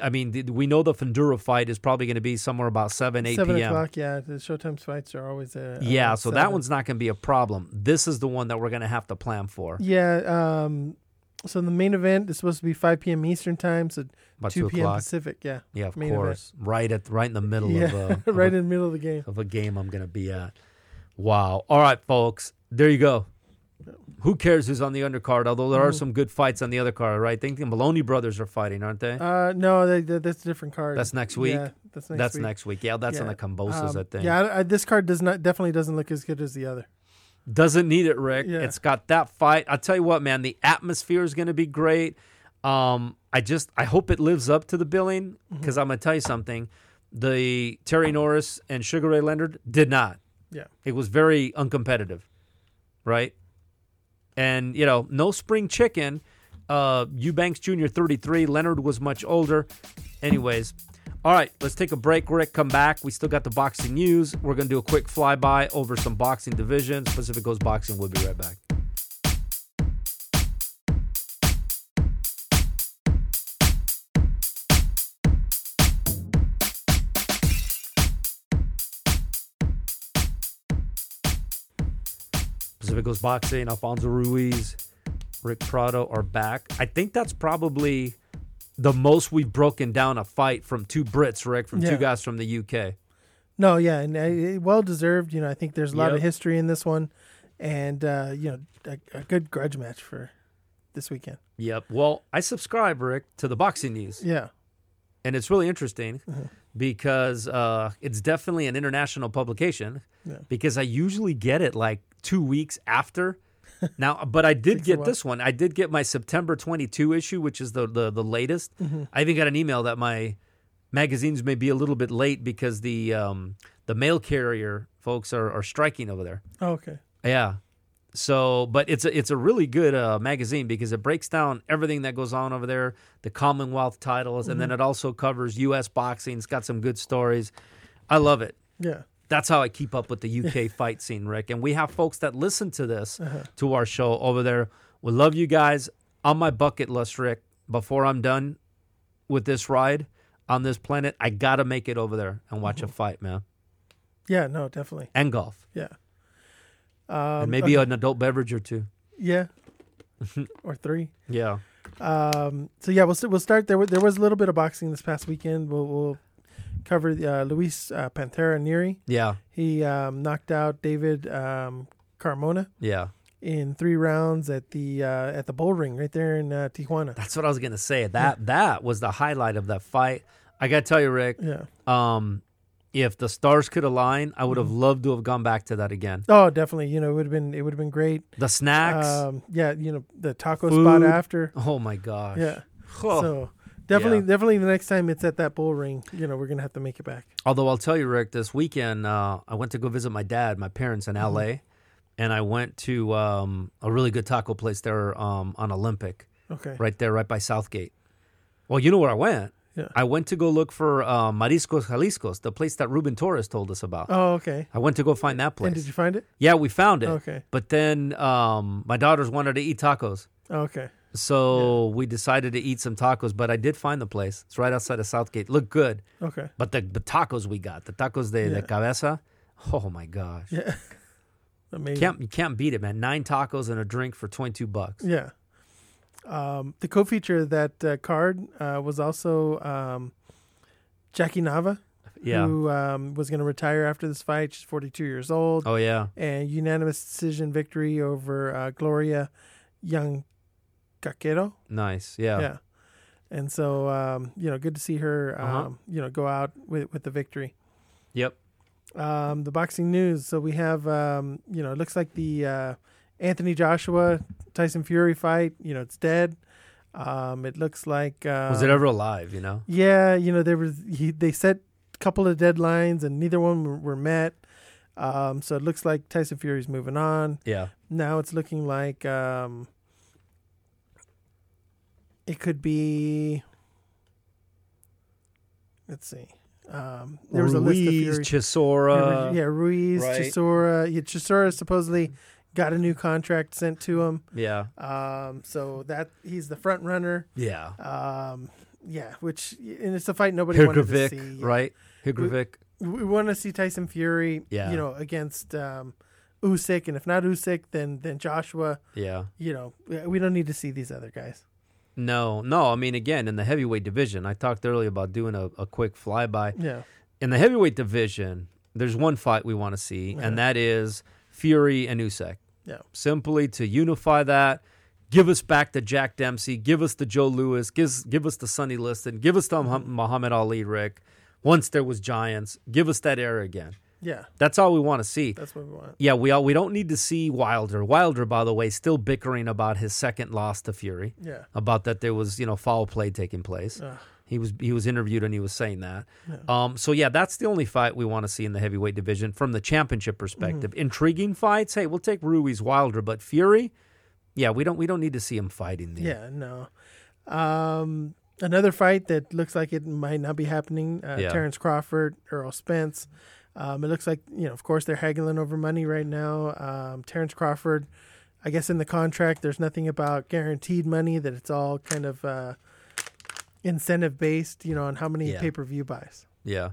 I mean, we know the Fundora fight is probably going to be somewhere about seven, eight Seven p.m. o'clock. Yeah, the Showtime fights are always uh, Yeah, so that one's not going to be a problem. This is the one that we're going to have to plan for. Yeah. Um, So the main event is supposed to be 5 p.m. Eastern time, so About 2 two p.m. o'clock. Pacific. Yeah, Yeah, of main event. course. Right at right in the middle yeah, of, a, *laughs* of, right a, in the middle of the game. of a game I'm gonna be at. Wow. All right, folks. There you go. Who cares who's on the undercard? Although there are Mhm. some good fights on the other card, right? I think the Moloney brothers are fighting, aren't they? Uh, no, they, they, that's a different card. That's next week? Yeah, that's next that's week. next week. Yeah, that's on the Combosas, Um, I think. Yeah, I, I, this card does not definitely doesn't look as good as the other. Doesn't need it, Rick. Yeah. It's got that fight. I'll tell you what, man, the atmosphere is going to be great. Um, I just I hope it lives up to the billing Mm-hmm. because I'm going to tell you something. The Terry Norris and Sugar Ray Leonard did not. Yeah. It was very uncompetitive, right? And you know, no spring chicken. Uh, Eubanks Jr. 33. Leonard was much older. Anyways, all right, let's take a break, Rick. Come back. We still got the boxing news. We're going to do a quick flyby over some boxing divisions. Pacific Coast Boxing. We'll be right back. Coast Boxing, Alfonso Ruiz, Rick Prado are back. I think that's probably the most we've broken down a fight from two Brits, Rick, from Yeah. two guys from the UK. No, yeah, and uh, well deserved. You know, I think there's a lot Yep. of history in this one, and uh, you know, a, a good grudge match for this weekend. Yep. Well, I subscribe, Rick, to the boxing news. Yeah, And it's really interesting because uh, it's definitely an international publication Yeah. because I usually get it like two weeks after. now, but I did *laughs* get this one. I did get my September 22 issue, which is the, the, the latest. Mm-hmm. I even got an email that my magazines may be a little bit late because the um, the mail carrier folks are, are striking over there. oh, okay. Yeah. So, but it's a it's a really good uh, magazine because it breaks down everything that goes on over there, the Commonwealth titles, and then it also covers U.S. boxing. It's got some good stories. I love it. Yeah, That's how I keep up with the UK *laughs* fight scene, Rick. And we have folks that listen to this to our show over there. We love you guys. On my bucket list, Rick. Before I'm done with this ride on this planet, I gotta make it over there and watch a fight, man, yeah, no, definitely. and golf, Yeah, um, and maybe okay. an adult beverage or two. yeah, *laughs* or three. Yeah. Um, so yeah, we'll we'll start there. There was a little bit of boxing this past weekend. We'll, we'll cover uh, Luis uh, Pantera Nery. Yeah. He um, knocked out David um, Carmona Yeah. in three rounds at the uh, at the bull ring right there in uh, Tijuana. That's what I was gonna say. That that was the highlight of that fight. I gotta tell you, Rick. Yeah. Um, if the stars could align, I would have Mm-hmm. loved to have gone back to that again. Oh, definitely. You know, it would have been it would have been great. The snacks. Um, yeah, you know, the taco Food. spot after. oh my gosh. Yeah. Oh. So definitely, Yeah. definitely, the next time it's at that bull ring, you know, we're gonna have to make it back. Although I'll tell you, Rick, this weekend uh, I went to go visit my dad, my parents in Mm-hmm. L.A., and I went to um, a really good taco place there um, on Olympic, Okay. right there, right by Southgate. Well, you know where I went. Yeah. I went to go look for uh, Mariscos Jaliscos, the place that Ruben Torres told us about. Oh, okay. I went to go find that place. And did you find it? Yeah, we found it. Okay. But then um, my daughters wanted to eat tacos. Okay. So we decided to eat some tacos, but I did find the place. It's right outside of Southgate. Looked good. Okay. But the, the tacos we got, the tacos de, Yeah. de cabeza, oh my gosh. Yeah. *laughs* Amazing. Can't, you can't beat it, man. Nine tacos and a drink for 22 bucks. Yeah. Um, the co-feature of that uh, card uh, was also um, Jackie Nava, Yeah. who um, was going to retire after this fight. She's 42 years old, Oh, yeah. and unanimous decision victory over uh, Gloria Young Caquero. Nice. Yeah. Yeah. And so, um, you know, good to see her, um, Uh-huh. you know, go out with, with the victory. Yep. Um, the boxing news. So we have, um, you know, it looks like the uh, Anthony Joshua Tyson Fury fight. You know, it's dead. Um, it looks like uh, Was it ever alive, you know? Yeah, you know, there was he, they set a couple of deadlines and neither one were, were met. Um, so it looks like Tyson Fury's moving on. Yeah. Now it's looking like um, it could be. Let's see. Um, there was a list of Ruiz, Fury. Chisora. yeah, Ruiz, right? Chisora. Yeah, Chisora supposedly got a new contract sent to him. Yeah. Um, so that he's the front runner. Yeah. Um, yeah, which and it's a fight nobody wanted to see. Right? Higrovic. We want to see Tyson Fury, Yeah. you know, against um, Usyk, and if not Usyk, then then Joshua. Yeah. You know, we- we don't need to see these other guys. No, no. I mean, again, in the heavyweight division, I talked earlier about doing a, a quick flyby. Yeah, In the heavyweight division, there's one fight we want to see, Yeah. and that is Fury and Usyk. yeah, Simply to unify that, give us back the Jack Dempsey, give us the Joe Louis, give, give us the Sonny Liston, give us the Muhammad mm-hmm. Muhammad Ali, Rick. Once there was giants, give us that era again. Yeah. That's all we want to see. That's what we want. Yeah, we all, we don't need to see Wilder. Wilder, by the way, still bickering about his second loss to Fury, Yeah. about that there was you know foul play taking place. Ugh. He was he was interviewed and he was saying that. Yeah. Um, so yeah, that's the only fight we want to see in the heavyweight division from the championship perspective. Intriguing fights. Hey, we'll take Ruiz Wilder, but Fury, yeah, we don't we don't need to see him fighting. The, Yeah, no. Um, another fight that looks like it might not be happening. Uh, Yeah. Terrence Crawford, Errol Spence. Um, it looks like you know, of course, they're haggling over money right now. Um, Terrence Crawford, I guess in the contract, there's nothing about guaranteed money. That it's all kind of uh, incentive based. You know, on how many Yeah. pay per view buys. yeah.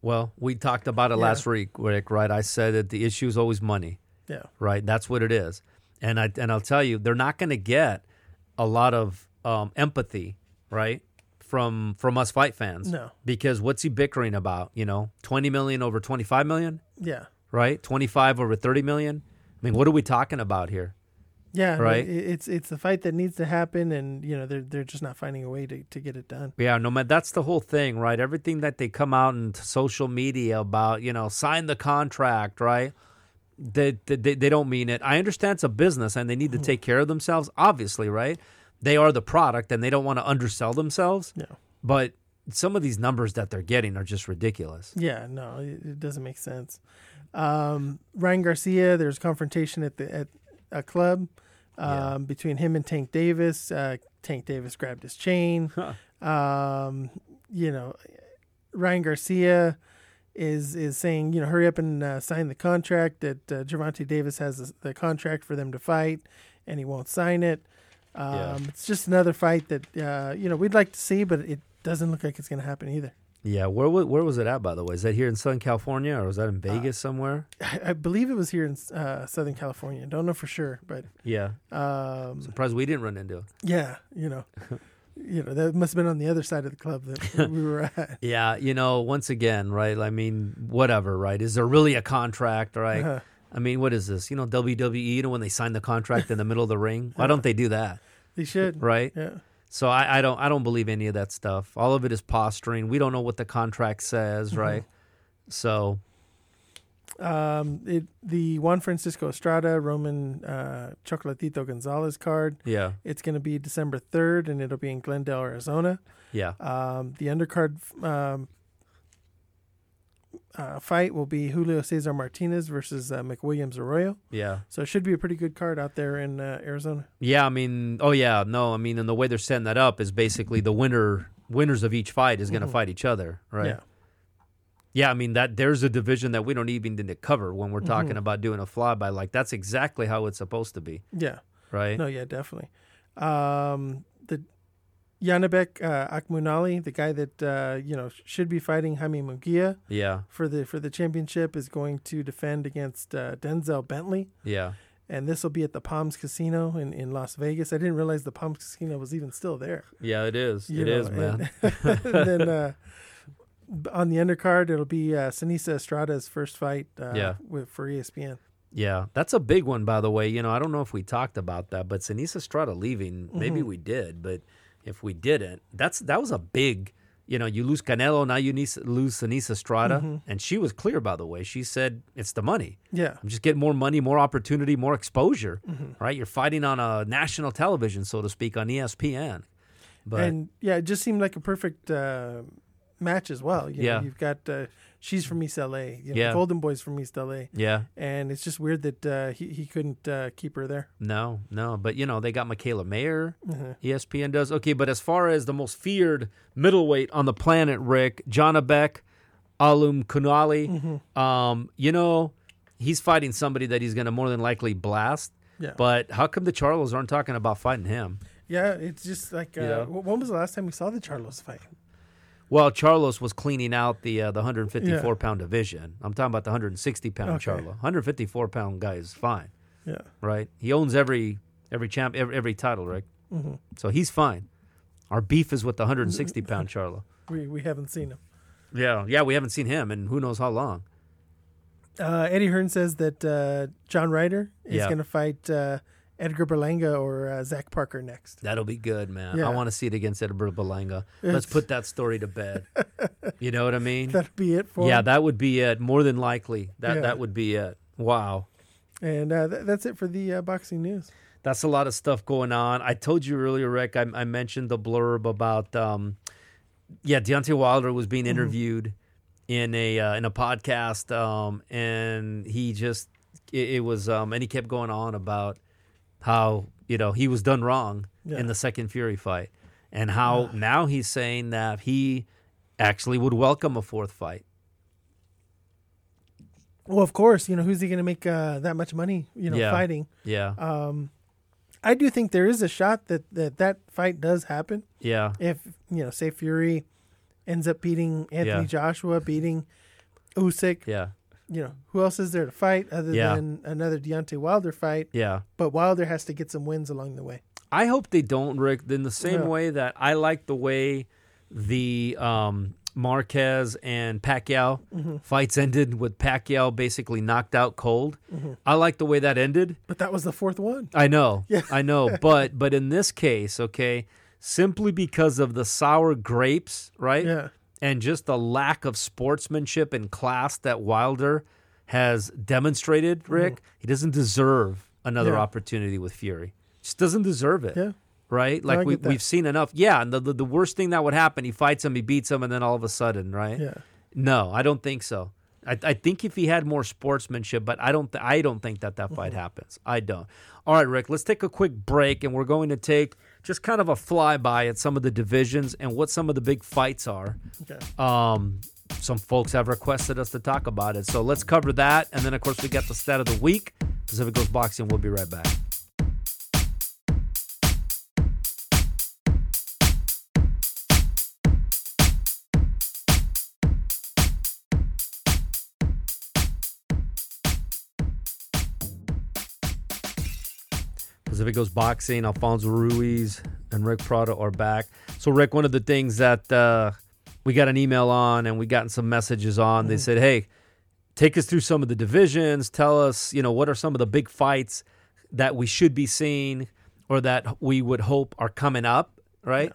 Well, we talked about it Yeah. last week, Rick. Right? I said that the issue is always money. Yeah, right? That's what it is. And I and I'll tell you, they're not going to get a lot of um, empathy, right, from from us fight fans. No. because what's he bickering about? You know, twenty million over twenty five million, yeah, right? Twenty five over thirty million. I mean, what are we talking about here? yeah. Right. it- It's it's the fight that needs to happen, and you know they're they're just not finding a way to, to get it done. Yeah, no matter that's the whole thing, right? Everything that they come out in social media about, you know, sign the contract, right? They, they they don't mean it. I understand it's a business and they need to mm-hmm. take care of themselves, obviously, right? They are the product and they don't want to undersell themselves. No. But some of these numbers that they're getting are just ridiculous. Yeah, no, it, doesn't make sense. Um, Ryan Garcia, there's confrontation at the at a club um, Yeah. between him and Tank Davis. Uh, Tank Davis grabbed his chain. Um, you know, Ryan Garcia is is saying, you know, hurry up and uh, sign the contract. That uh, Gervonta Davis has the contract for them to fight, and he won't sign it. Um, Yeah. It's just another fight that uh, you know we'd like to see, but it doesn't look like it's going to happen either. Yeah, where where was it at by the way? Is that here in Southern California or was that in Vegas somewhere? I, I believe it was here in uh, Southern California. Don't know for sure, but Yeah. um, Surprised we didn't run into it. yeah, you know, *laughs* you know that must have been on the other side of the club that *laughs* we were at. Yeah, you know, once again, right? I mean, whatever, right? Is there really a contract, right? Uh-huh. I mean, what is this? You know, WWE, you know, when they sign the contract in the middle of the ring, why don't they do that, They should, right? yeah, So I, I don't, I don't believe any of that stuff. All of it is posturing. We don't know what the contract says, Mm-hmm. right? So um, it the Juan Francisco Estrada Roman uh, Chocolatito Gonzalez card. yeah, It's going to be December third, and it'll be in Glendale, Arizona. yeah, Um, the undercard um, uh, fight will be Julio Cesar Martinez versus uh, McWilliams Arroyo. yeah, So it should be a pretty good card out there in uh, Arizona. yeah. I mean, oh yeah, no, I mean, and the way they're setting that up is basically the winner, winners of each fight is going to Mhm. fight each other, right? Yeah. Yeah, I mean that there's a division that we don't even need to cover when we're talking Mhm. about doing a flyby. Like that's exactly how it's supposed to be, Yeah. right? No, yeah, definitely. Um, Yanabek uh, Akmunali, the guy that uh, you know should be fighting Jaime Munguia Yeah, for the for the championship, is going to defend against uh, Denzel Bentley, yeah, and this will be at the Palms Casino in, in Las Vegas. I didn't realize the Palms Casino was even still there. yeah. It is. you It know, is, man. *laughs* Then uh, on the undercard, it'll be uh, Seniesa Estrada's first fight. Uh, Yeah. with for ESPN. Yeah, that's a big one, by the way. You know, I don't know if we talked about that, but Seniesa Estrada leaving, maybe Mhm. we did, but if we didn't, that's that was a big. You know, you lose Canelo, now you need, lose Seniesa Strada, Mhm. and she was clear, by the way. She said it's the money. Yeah. I'm just getting more money, more opportunity, more exposure. Mhm. Right? You're fighting on a national television, so to speak, on ESPN. But and yeah, it just seemed like a perfect uh, match as well. You know, Yeah. you've got uh, she's from East LA, you know, Yeah. Golden Boy's from East LA, yeah, and it's just weird that uh, he he couldn't uh, keep her there. no, no. But you know, they got Mikaela Mayer. Mhm. ESPN does. Okay, but as far as the most feared middleweight on the planet, Rick, Janabek, Alum Kunali, Mm-hmm. um, you know, he's fighting somebody that he's going to more than likely blast. Yeah, But how come the Charlos aren't talking about fighting him? yeah, it's just like uh, Yeah. when was the last time we saw the Charlos fight? Well, Charlos was cleaning out the uh, the 154 Yeah. pound division. I'm talking about the 160 pound Okay. Charlo. 154 pound guy is fine, Yeah. right? He owns every every champ every, every title, right? hmm So he's fine. Our beef is with the 160 pound *laughs* Charlo. We we haven't seen him. Yeah, yeah, we haven't seen him and who knows how long. Uh, Eddie Hearn says that uh, John Ryder is Yeah. going to fight uh, Edgar Berlanga or uh, Zach Parker next. That'll be good, man. Yeah. I want to see it against Edgar Berlanga. Let's put that story to bed. *laughs* you know what I mean? That'll be it for Yeah, him. that would be it. More than likely, that Yeah. that would be it. Wow. And uh, th- that's it for the uh, boxing news. That's a lot of stuff going on. I told you earlier, Rick. I, I mentioned the blurb about, um, yeah, Deontay Wilder was being interviewed in a uh, in a podcast, um, and he just it, it was, um, and he kept going on about how you know he was done wrong Yeah. in the second Fury fight, and how now he's saying that he actually would welcome a fourth fight. Well, of course, you know who's he going to make uh, that much money? You know, Yeah. fighting. Yeah, Um, I do think there is a shot that, that that fight does happen yeah, if you know, say Fury ends up beating Anthony. Joshua, beating Usyk. yeah, You know, who else is there to fight other Yeah. than another Deontay Wilder fight? yeah. But Wilder has to get some wins along the way. I hope they don't, Rick. In the same Yeah. way that I like the way the um, Marquez and Pacquiao Mm-hmm. fights ended with Pacquiao basically knocked out cold. I like the way that ended. But that was the fourth one. I know, *laughs* Yeah. I know, but but in this case, okay, simply because of the sour grapes, right? Yeah. And just the lack of sportsmanship and class that Wilder has demonstrated, Rick, he doesn't deserve another Mm-hmm. Yeah. opportunity with Fury. Just doesn't deserve it. Yeah. Right? No, Like we, we've seen enough. Yeah. And the, the, the worst thing that would happen, he fights him, he beats him, and then all of a sudden, right? Yeah. No, I don't think so. I, I think if he had more sportsmanship, but I don't. Th- I don't think that that fight happens. I don't. All right, Rick. Let's take a quick break, and we're going to take just kind of a flyby at some of the divisions and what some of the big fights are. Okay. Um, some folks have requested us to talk about it, so let's cover that, and then of course we got the stat of the week. Pacific Coast Boxing. We'll be right back. Pacific Coast Boxing, Alfonso Ruiz and Rick Prada are back. So, Rick, one of the things that uh, we got an email on and we gotten some messages on, they said, "Hey, take us through some of the divisions. Tell us, you know, what are some of the big fights that we should be seeing or that we would hope are coming up." Right.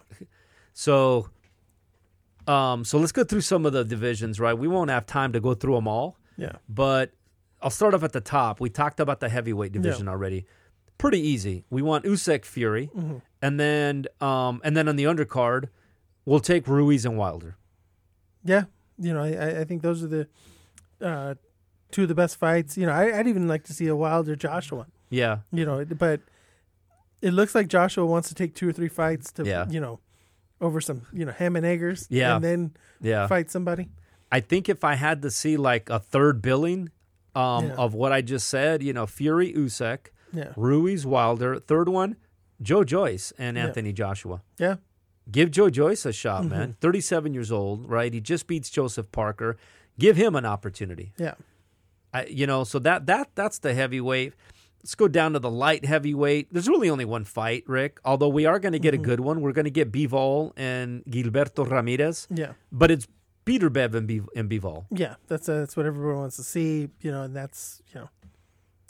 So, um, so let's go through some of the divisions. Right. We won't have time to go through them all. Yeah. But I'll start off at the top. We talked about the heavyweight division already. Pretty easy. We want Usyk Fury, Mm-hmm. and then um, and then on the undercard, we'll take Ruiz and Wilder. Yeah. You know, I- I, think those are the uh, two of the best fights. You know, I, I'd even like to see a Wilder Joshua. Yeah, You know, but it looks like Joshua wants to take two or three fights to, Yeah. you know, over some, you know, ham and eggers. Yeah. And then yeah. fight somebody. I think if I had to see like a third billing um, Yeah. of what I just said, you know, Fury Usyk, Yeah. Ruiz Wilder, third one, Joe Joyce and Yeah. Mm-hmm. Anthony Joshua. Yeah. Give Joe Joyce a shot, man. 37 years old, right? He just beats Joseph Parker. Give him an opportunity. Yeah. I, you know, so that that that's the heavyweight. Let's go down to the light heavyweight. There's really only one fight, Rick. Although we are going to get a good one. We're going to get Bivol and Gilberto Ramirez, Yeah. but it's Beterbiev and, Biv- and Bivol. Yeah. That's, uh, that's what everyone wants to see, you know, and that's, you know,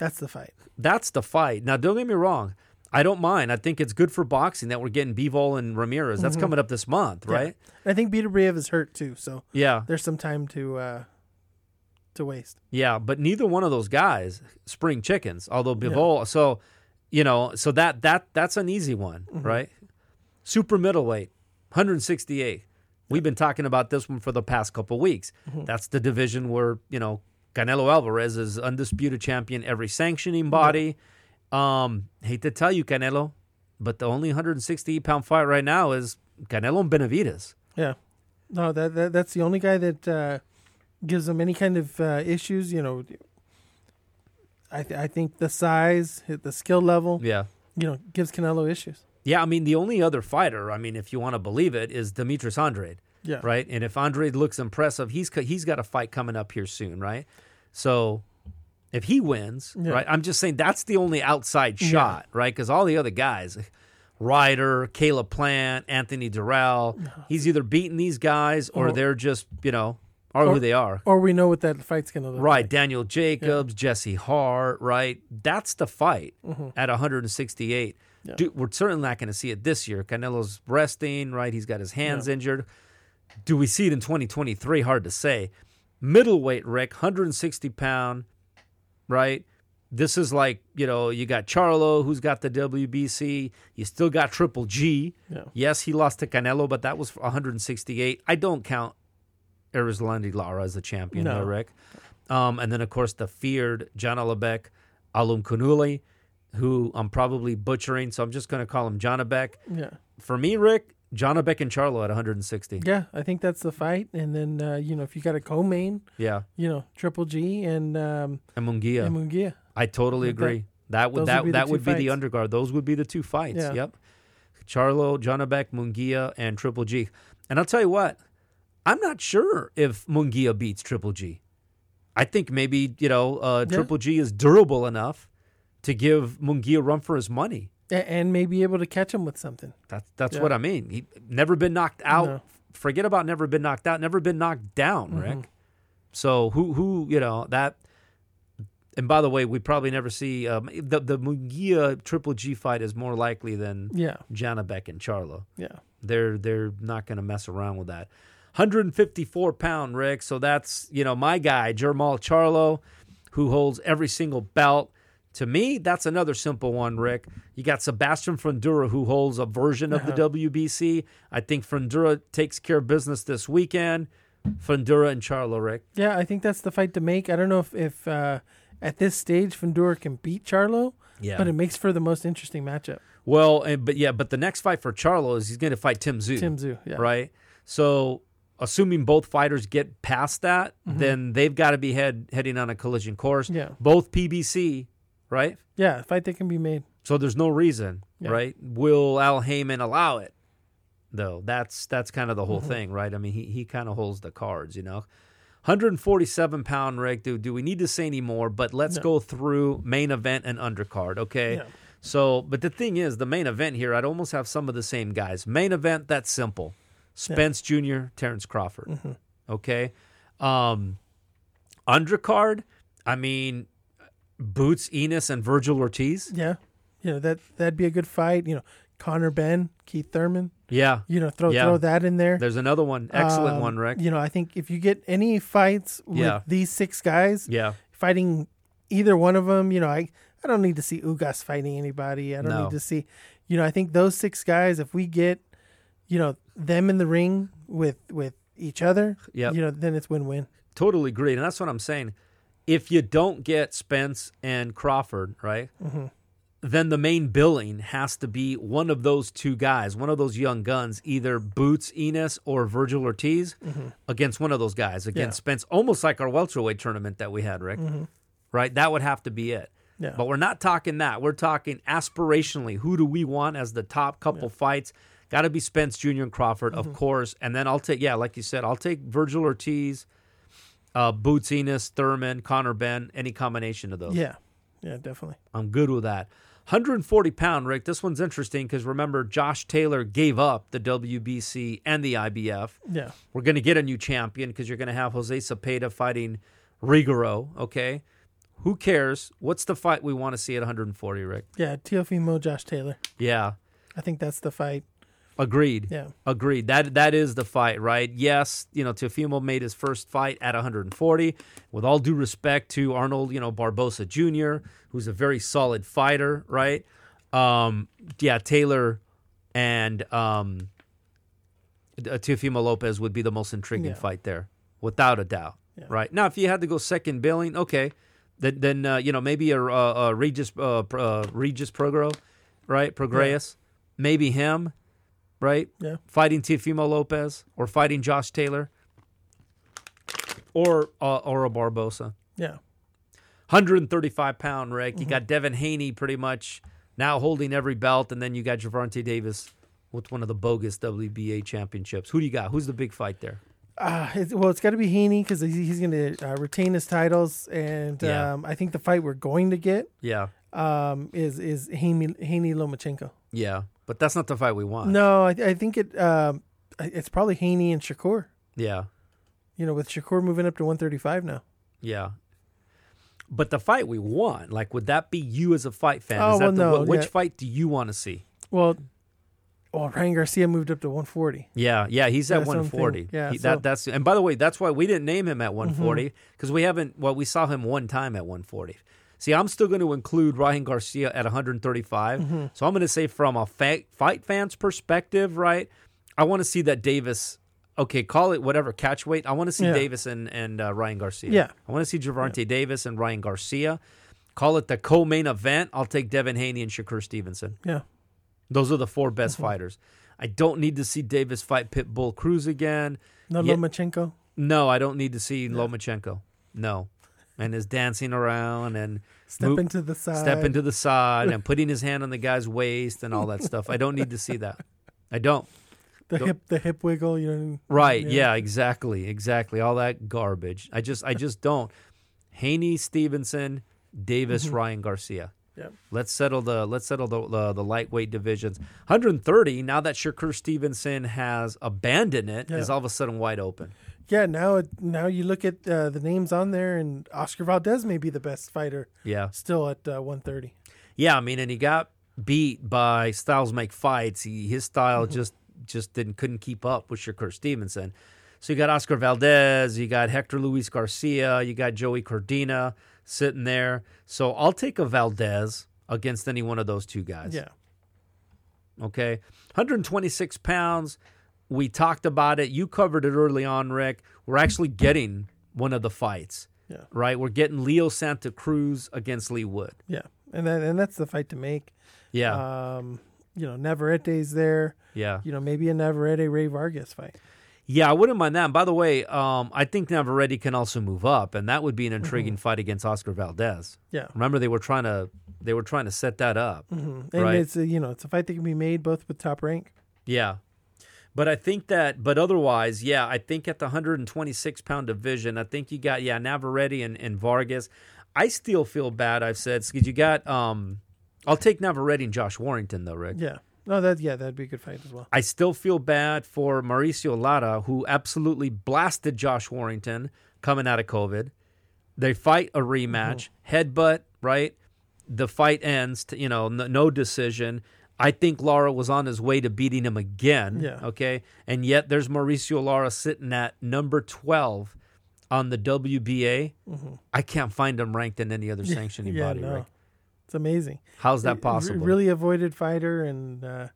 that's the fight. That's the fight. Now, don't get me wrong. I don't mind. I think it's good for boxing that we're getting Bivol and Ramirez. That's mm-hmm. coming up this month, right? And I think Briev is hurt too, so Yeah. there's some time to uh to waste. Yeah, but neither one of those guys spring chickens. Although Bivol, so you know, so that that that's an easy one, mm-hmm. right? Super middleweight, 168. We've been talking about this one for the past couple weeks. Mm-hmm. That's the division where you know Canelo Alvarez is undisputed champion every sanctioning body. Um, hate to tell you, Canelo, but the only 168 pound fight right now is Canelo and Benavidez. Yeah. No, that, that that's the only guy that uh, gives him any kind of uh, issues. You know, I th- I think the size, the skill level, Yeah. you know, gives Canelo issues. Yeah, I mean the only other fighter, I mean, if you want to believe it, is Demetrius Andrade. Yeah. right? And if Andre looks impressive, he's he's got a fight coming up here soon, right? So if he wins, Yeah. right? I'm just saying that's the only outside shot, right? Because all the other guys, Ryder, Caleb Plant, Anthony Dirrell, he's either beating these guys or Or- they're just you know are Or- who they are. Or we know what that fight's gonna look Right, like. Right. Daniel Jacobs, Jesse Hart, right? That's the fight at 168. Mm-hmm. Yeah. Do, we're certainly not going to see it this year. Canelo's resting, right? He's got his hands injured. Do we see it in 2023? Hard to say. Middleweight, Rick, 160 pound, right? This is like, you know, you got Charlo, who's got the WBC. You still got Triple G. Yeah. Yes, he lost to Canelo, but that was 168. I don't count Erislandy Lara as the champion, No. though, Rick. Um, and then, of course, the feared John Alabek, Alum Kunuli, who I'm probably butchering, so I'm just going to call him Janabek. Yeah. For me, Rick, Janabek and Charlo at 160. Yeah, I think that's the fight. And then uh, you know, if you got a co-main, Yeah, you know, Triple G and um, and Munguia. and Munguia. I totally Like that- agree. That would that would be the that two would be the undercard. Those would be the two fights. Yeah. Yep. Charlo, Beck, Munguia, and Triple G. And I'll tell you what, I'm not sure if Munguia beats Triple G. I think maybe you know uh, Yeah. Triple G is durable enough to give Munguia run for his money. And may be able to catch him with something. That's that's Yeah. what I mean. He never been knocked out. No. Forget about never been knocked out. Never been knocked down, Mm-hmm. Rick. So who who you know that. And by the way, we probably never see um, the the Munguia Triple G fight is more likely than Yeah, Janabek and Charlo. yeah, They're they're not going to mess around with that. 154 pound Rick. So that's you know my guy Jermell Charlo, who holds every single belt. To me, that's another simple one, Rick. You got Sebastian Fundora, who holds a version of the WBC. I think Fundora takes care of business this weekend. Fundora and Charlo, Rick. yeah. I think that's the fight to make. I don't know if if uh, at this stage Fundora can beat Charlo, Yeah. but it makes for the most interesting matchup. well, and, but yeah, but the next fight for Charlo is he's going to fight Tim Tszyu. Tim Tszyu, yeah, right? So, assuming both fighters get past that, then they've got to be head heading on a collision course. Mm-hmm. Yeah. Both PBC, right? yeah, a fight that can be made. So there's no reason, Yeah. right? Will Al Haymon allow it? Though that's that's kind of the Mm-hmm. whole thing, right? I mean, he he kind of holds the cards, you know. 147 pound Rick. Do do we need to say any more? But let's No. go through main event and undercard, okay? Yeah. So, but the thing is, the main event here, I'd almost have some of the same guys. Main event, that's simple. Spence Jr., Terrence Crawford. Mm-hmm. Okay. Um, undercard, I mean, Boots, Ennis, and Virgil Ortiz. Yeah, you know that that'd be a good fight. You know, Conor Benn, Keith Thurman. Yeah. You know, throw Yeah. throw that in there. There's another one. Excellent Um, one, Rick. You know, I think if you get any fights with Yeah. these six guys Yeah. fighting either one of them, you know, I I don't need to see Ugas fighting anybody. I don't No. need to see, you know, I think those six guys, if we get, you know, them in the ring with with each other, yeah, you know, then it's win win. Totally agree, And that's what I'm saying. If you don't get Spence and Crawford, right, Mm-hmm. then the main billing has to be one of those two guys, one of those young guns, either Boots Ennis or Virgil Ortiz against one of those guys, against Mm-hmm. Yeah. Spence, almost like our welterweight tournament that we had, Rick. Right? That would have to be it. Mm-hmm. Yeah. But we're not talking that. We're talking aspirationally. Who do we want as the top couple fights? Got to be Spence Jr. and Crawford, Mm-hmm. of course. And then I'll take, yeah, like you said, I'll take Virgil Ortiz, uh, Boots Ennis, Thurman, Conor Benn, any combination of those. Yeah. Yeah, definitely. I'm good with that. 140 pound, Rick. This one's interesting because remember, Josh Taylor gave up the WBC and the IBF. Yeah. We're going to get a new champion because you're going to have Jose Cepeda fighting Rigoro. Okay. Who cares? What's the fight we want to see at 140, Rick? Yeah, Teofimo Josh Taylor. Yeah. I think that's the fight. Agreed. Yeah. Agreed. That that is the fight, right? Yes, you know, Teofimo made his first fight at 140. With all due respect to Arnold, you know, Barbosa Jr., who's a very solid fighter, right? Um, yeah, Taylor and um, uh, Teofimo Lopez would be the most intriguing Yeah. fight there, without a doubt. Yeah. Right now, if you had to go second billing, okay, then then uh, you know maybe a, a, a Regis uh, uh, Regis Prograis, right? Prograis, maybe him, right? Yeah. Fighting Teofimo Lopez or fighting Josh Taylor, or uh, or a Barbosa. Yeah. 135 pound Rick. Mm-hmm. You got Devin Haney pretty much now holding every belt, and then you got Gervonta Davis with one of the bogus WBA championships. Who do you got? Who's the big fight there? Uh, it's, well, it's got to be Haney because he's, he's going to uh, retain his titles, and Yeah. um, I think the fight we're going to get Yeah, um, is is Haney Haney Lomachenko. yeah, but that's not the fight we want. No, I, I think it um, it's probably Haney and Shakur. Yeah, You know, with Shakur moving up to 135 now. yeah. But the fight we want, like, would that be you as a fight fan? Oh, Is that well, the, no, wh- which yeah. fight do you want to see? Well, oh, Ryan Garcia moved up to 140. Yeah, yeah, he's at That's 140. Yeah, He- so- Mm-hmm. that, that's and by the way, that's why we didn't name him at 140 because we haven't. Well, we saw him one time at 140. See, I'm still going to include Ryan Garcia at 135. Mm-hmm. So I'm going to say from a fa- fight fan's perspective, right? I want to see that Davis. Okay, call it whatever catch weight. I want to see Yeah. Davis and and uh, Ryan Garcia. Yeah. I want to see Gervonta Davis and Ryan Garcia. Call it the co-main event. I'll take Devin Haney and Shakur Stevenson. Yeah. Those are the four best Mm-hmm. fighters. I don't need to see Davis fight Pitbull Cruz again. No Yeah. Lomachenko. No, I don't need to see Lomachenko. No. And is dancing around and Step move- into the side. step into the side and *laughs* putting his hand on the guy's waist and all that stuff. I don't need to see that. I don't. the don't- hip the hip wiggle. You know. Right. Yeah. Yeah, exactly. Exactly. All that garbage. I just I just don't. Haney, Stevenson, Davis, Ryan Garcia. Mm-hmm. Let's settle the let's settle the, the the lightweight divisions. 130. Now that Shakur Stevenson has abandoned it, is Yeah. all of a sudden wide open. Yeah. Now it, now you look at uh, the names on there, and Oscar Valdez may be the best fighter Yeah, still at uh, 130. yeah. I mean, and he got beat by Styles make fights. He his style Mm-hmm. just just didn't couldn't keep up with Shakur Stevenson. So you got Oscar Valdez, you got Hector Luis Garcia, you got Joey Cordina sitting there. So I'll take a Valdez against any one of those two guys. Yeah. Okay. 126 pounds. We talked about it. You covered it early on, Rick. We're actually getting one of the fights, Yeah. right? We're getting Leo Santa Cruz against Leigh Wood. Yeah. And that and that's the fight to make. Yeah. Um, you know, Navarrete's there. yeah. You know, maybe a Navarrete Rey Vargas fight. Yeah, I wouldn't mind that. And by the way, um, I think Navarrete can also move up, and that would be an intriguing fight against Oscar Valdez. Yeah. Remember, they were trying to they were trying to set that up. And Right. it's a, you know it's a fight that can be made both with top rank. Yeah. But I think that, but otherwise, yeah, I think at the 126 pound division, I think you got, yeah, Navarrete and, and Vargas. I still feel bad, I've said, because you got, um, I'll take Navarrete and Josh Warrington, though, Rick. Yeah. No, that yeah, that'd be a good fight as well. I still feel bad for Mauricio Lara, who absolutely blasted Josh Warrington coming out of COVID. They fight a rematch, headbutt, right? The fight ends, to, you know, no, no decision. I think Lara was on his way to beating him again. Yeah. Okay. And yet there's Mauricio Lara sitting at number 12 on the WBA. I can't find him ranked in any other *laughs* sanctioning Mm-hmm. yeah, body, no, Rick. it's amazing. How's that possible? really avoided fighter, and uh,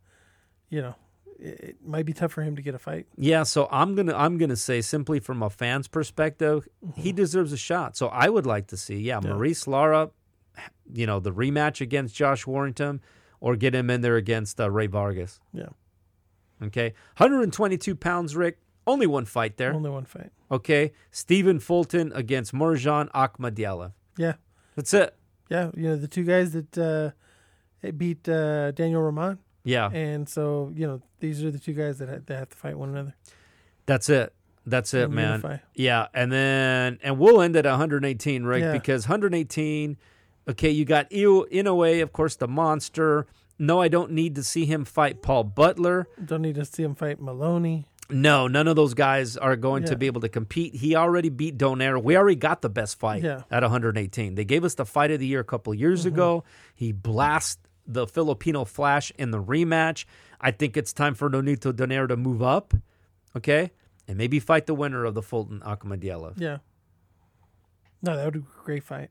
you know, it, it might be tough for him to get a fight. Yeah, so I'm gonna I'm gonna say simply from a fan's perspective, he deserves a shot. So I would like to see, yeah, Mm-hmm. Yeah. Maurice Lara, you know, the rematch against Josh Warrington, or get him in there against uh, Rey Vargas. Yeah, Okay, 122 pounds, Rick. Only one fight there. only one fight. Okay, Stephen Fulton against Marjan Akhmadaliev. Yeah, That's it. yeah. You know, the two guys that uh, beat uh, Daniel Roman, Yeah, and so you know these are the two guys that, ha- that have to fight one another. that's it. That's it, and man. unify. Yeah, and then and we'll end at 118, Rick, Yeah. because 118. Okay, you got Io Inoue, of course, the monster. No, I don't need to see him fight Paul Butler. Don't need to see him fight Moloney. No, none of those guys are going to be able to compete. He already beat Donaire. We already got the best fight Yeah. at 118. They gave us the fight of the year a couple years mm-hmm. ago. He blast the Filipino Flash in the rematch. I think it's time for Nonito Donaire to move up, okay, and maybe fight the winner of the Fulton Akhmadaliev. Yeah. No, that would be a great fight.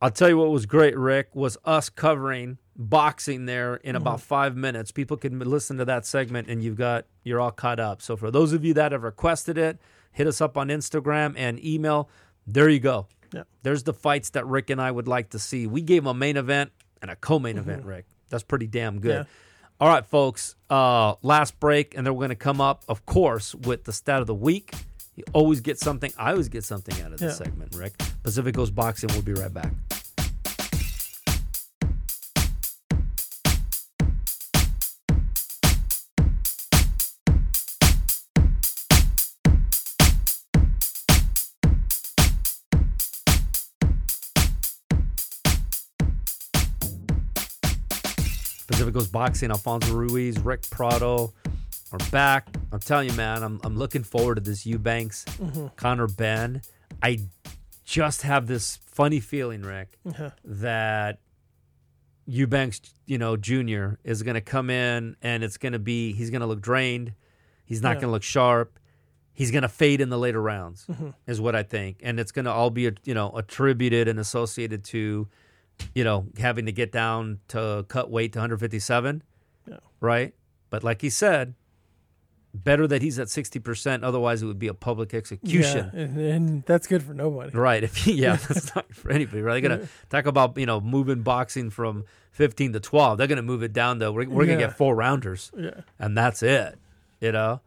I'll tell you what was great, Rick, was us covering boxing there in about five minutes. People can listen to that segment and you've got you're all caught up. So for those of you that have requested it, hit us up on Instagram and email. There you go. Yeah. There's the fights that Rick and I would like to see. We gave them a main event and a co-main event, Rick. That's pretty damn good. Yeah. All right, folks. Uh, last break, and then we're going to come up, of course, with the stat of the week. You always get something. I always get something out of this yeah. segment, Rick. Pacific Coast Boxing. We'll be right back. Pacific Coast Boxing, Alfonso Ruiz, Rick Prado, are back. I'm telling you, man, I'm, I'm looking forward to this Eubanks, Conor Benn. I just have this funny feeling, Rick, Uh-huh. that Eubanks, you know, Jr. is going to come in and it's going to be, he's going to look drained. He's not Yeah. going to look sharp. He's going to fade in the later rounds, Mm-hmm. is what I think. And it's going to all be, you know, attributed and associated to, you know, having to get down to cut weight to 157. Yeah. Right. But like he said, better that he's at 60%. Otherwise, it would be a public execution. Yeah, and, and that's good for nobody. Right. If yeah, *laughs* that's not for anybody. Right. They're gonna talk about you know moving boxing from fifteen to twelve. They're gonna move it down to we're, we're gonna get four rounders, Yeah. and that's it. You know.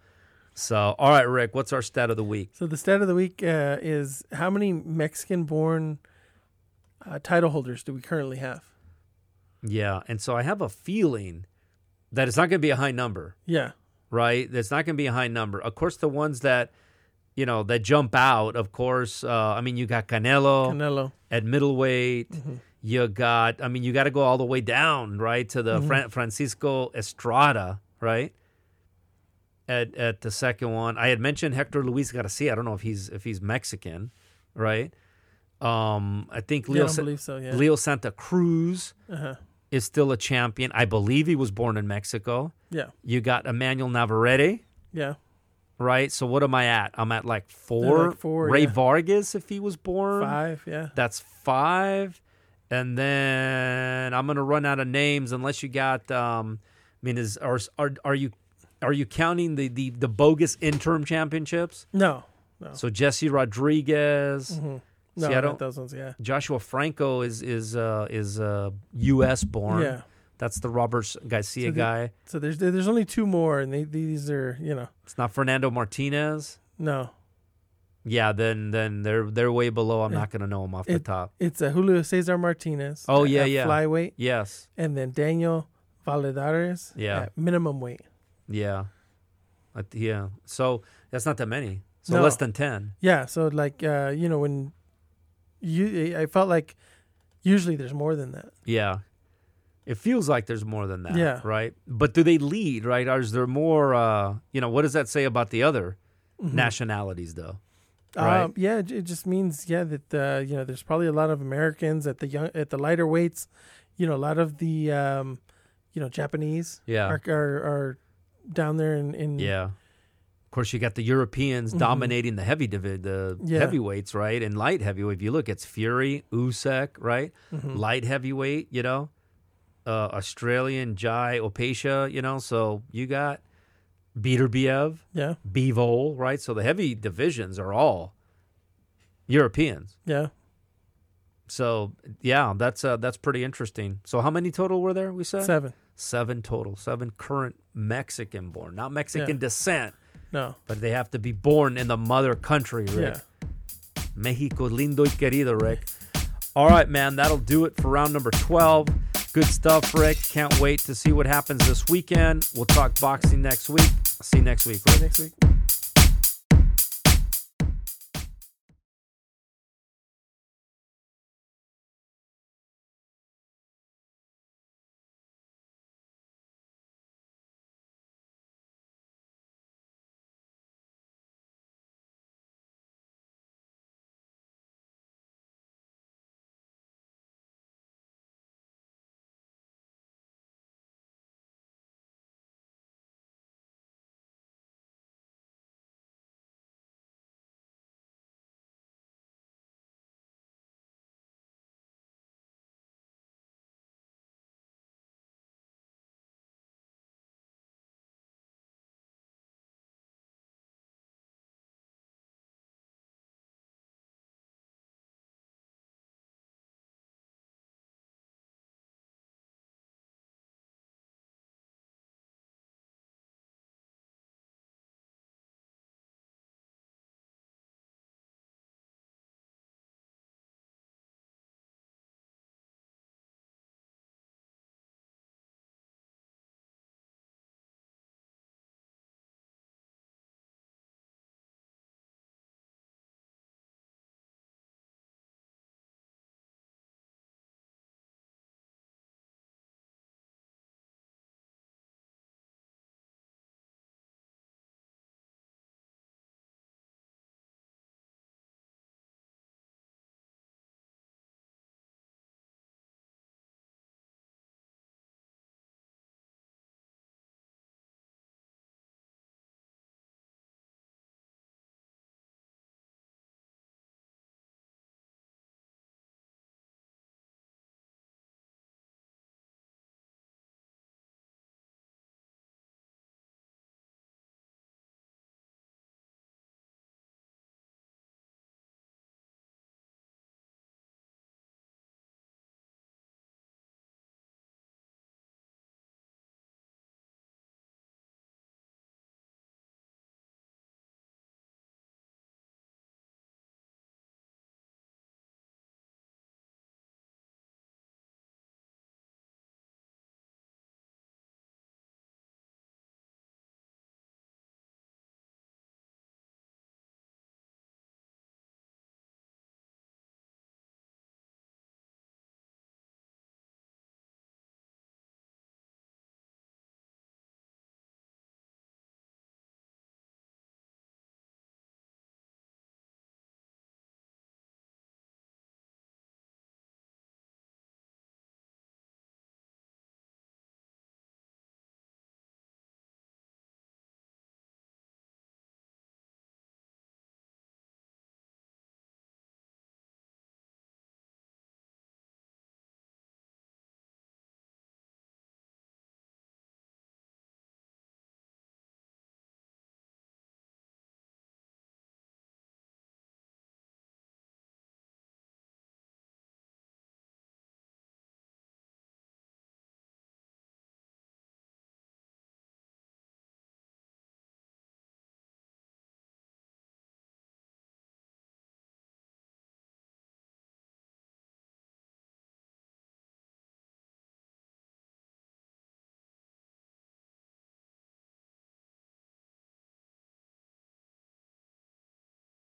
So all right, Rick. What's our stat of the week? So the stat of the week uh, is how many Mexican-born uh, title holders do we currently have? Yeah. And so I have a feeling that it's not gonna be a high number. Yeah. Right. It's not gonna be a high number. Of course, the ones that you know that jump out. Of course. Uh, I mean, you got Canelo. Canelo. at middleweight. Mm-hmm. You got, I mean, you got to go all the way down, right, to the Mm-hmm. Fran- Francisco Estrada, right? At at the second one, I had mentioned Hector Luis Garcia. I don't know if he's if he's Mexican, right? Um, I think Yeah, I Leo Sa- so. Yeah. Leo Santa Cruz Uh-huh. Is still a champion. I believe he was born in Mexico. Yeah. You got Emmanuel Navarrete, Yeah. right? So what am I at? I'm at like four. like four, Rey yeah. Vargas, if he was born, Five. Yeah. that's five. And then I'm gonna run out of names unless you got. Um, I mean, is are are are you are you counting the the the bogus interim championships? No. No. So Jesse Rodriguez, No. See, I not don't- those ones. Yeah. Joshua Franco is is uh, is uh, U.S. born. Yeah. That's the Robert Garcia So the- guy. So there's there's only two more, and they, these are you know It's not Fernando Martinez. no. Yeah, then then they're they're way below. I'm not gonna know them off the top. It's uh, Julio Cesar Martinez. Oh, at- yeah, at yeah. Flyweight, Yes. and then Daniel Valladares. Yeah. Minimum weight. Yeah. Uh, yeah. So that's not that many. So No. less than ten. Yeah. So like uh, you know when you I felt like usually there's more than that. Yeah. It feels like there's more than that. Yeah. Right. But do they lead, right? Or is there more uh you know, what does that say about the other nationalities though? Right. Um, yeah, it it just means yeah that uh, you know there's probably a lot of Americans at the young at the lighter weights. You know, a lot of the um, you know Japanese Yeah. are, are are down there in, in Yeah. Course, you got the Europeans dominating the heavy divi- the Mm-hmm. Yeah. heavyweights, right? And light heavyweight. If you look, it's Fury, Usyk, right? Mm-hmm. Light heavyweight, you know, uh, Australian Jai Opetaia, you know. So you got Beterbiev, yeah Bivol, right? So the heavy divisions are all Europeans. yeah So yeah, that's uh, that's pretty interesting. So how many total were there? We said seven Seven total. Seven current Mexican born, not Mexican Yeah. descent, no but they have to be born in the mother country, Rick. yeah Mexico lindo y querido, Rick. All right, man, that'll do it for round number 12. Good stuff, Rick. Can't wait to see what happens this weekend. We'll talk boxing next week. See you next week, Rick. next week.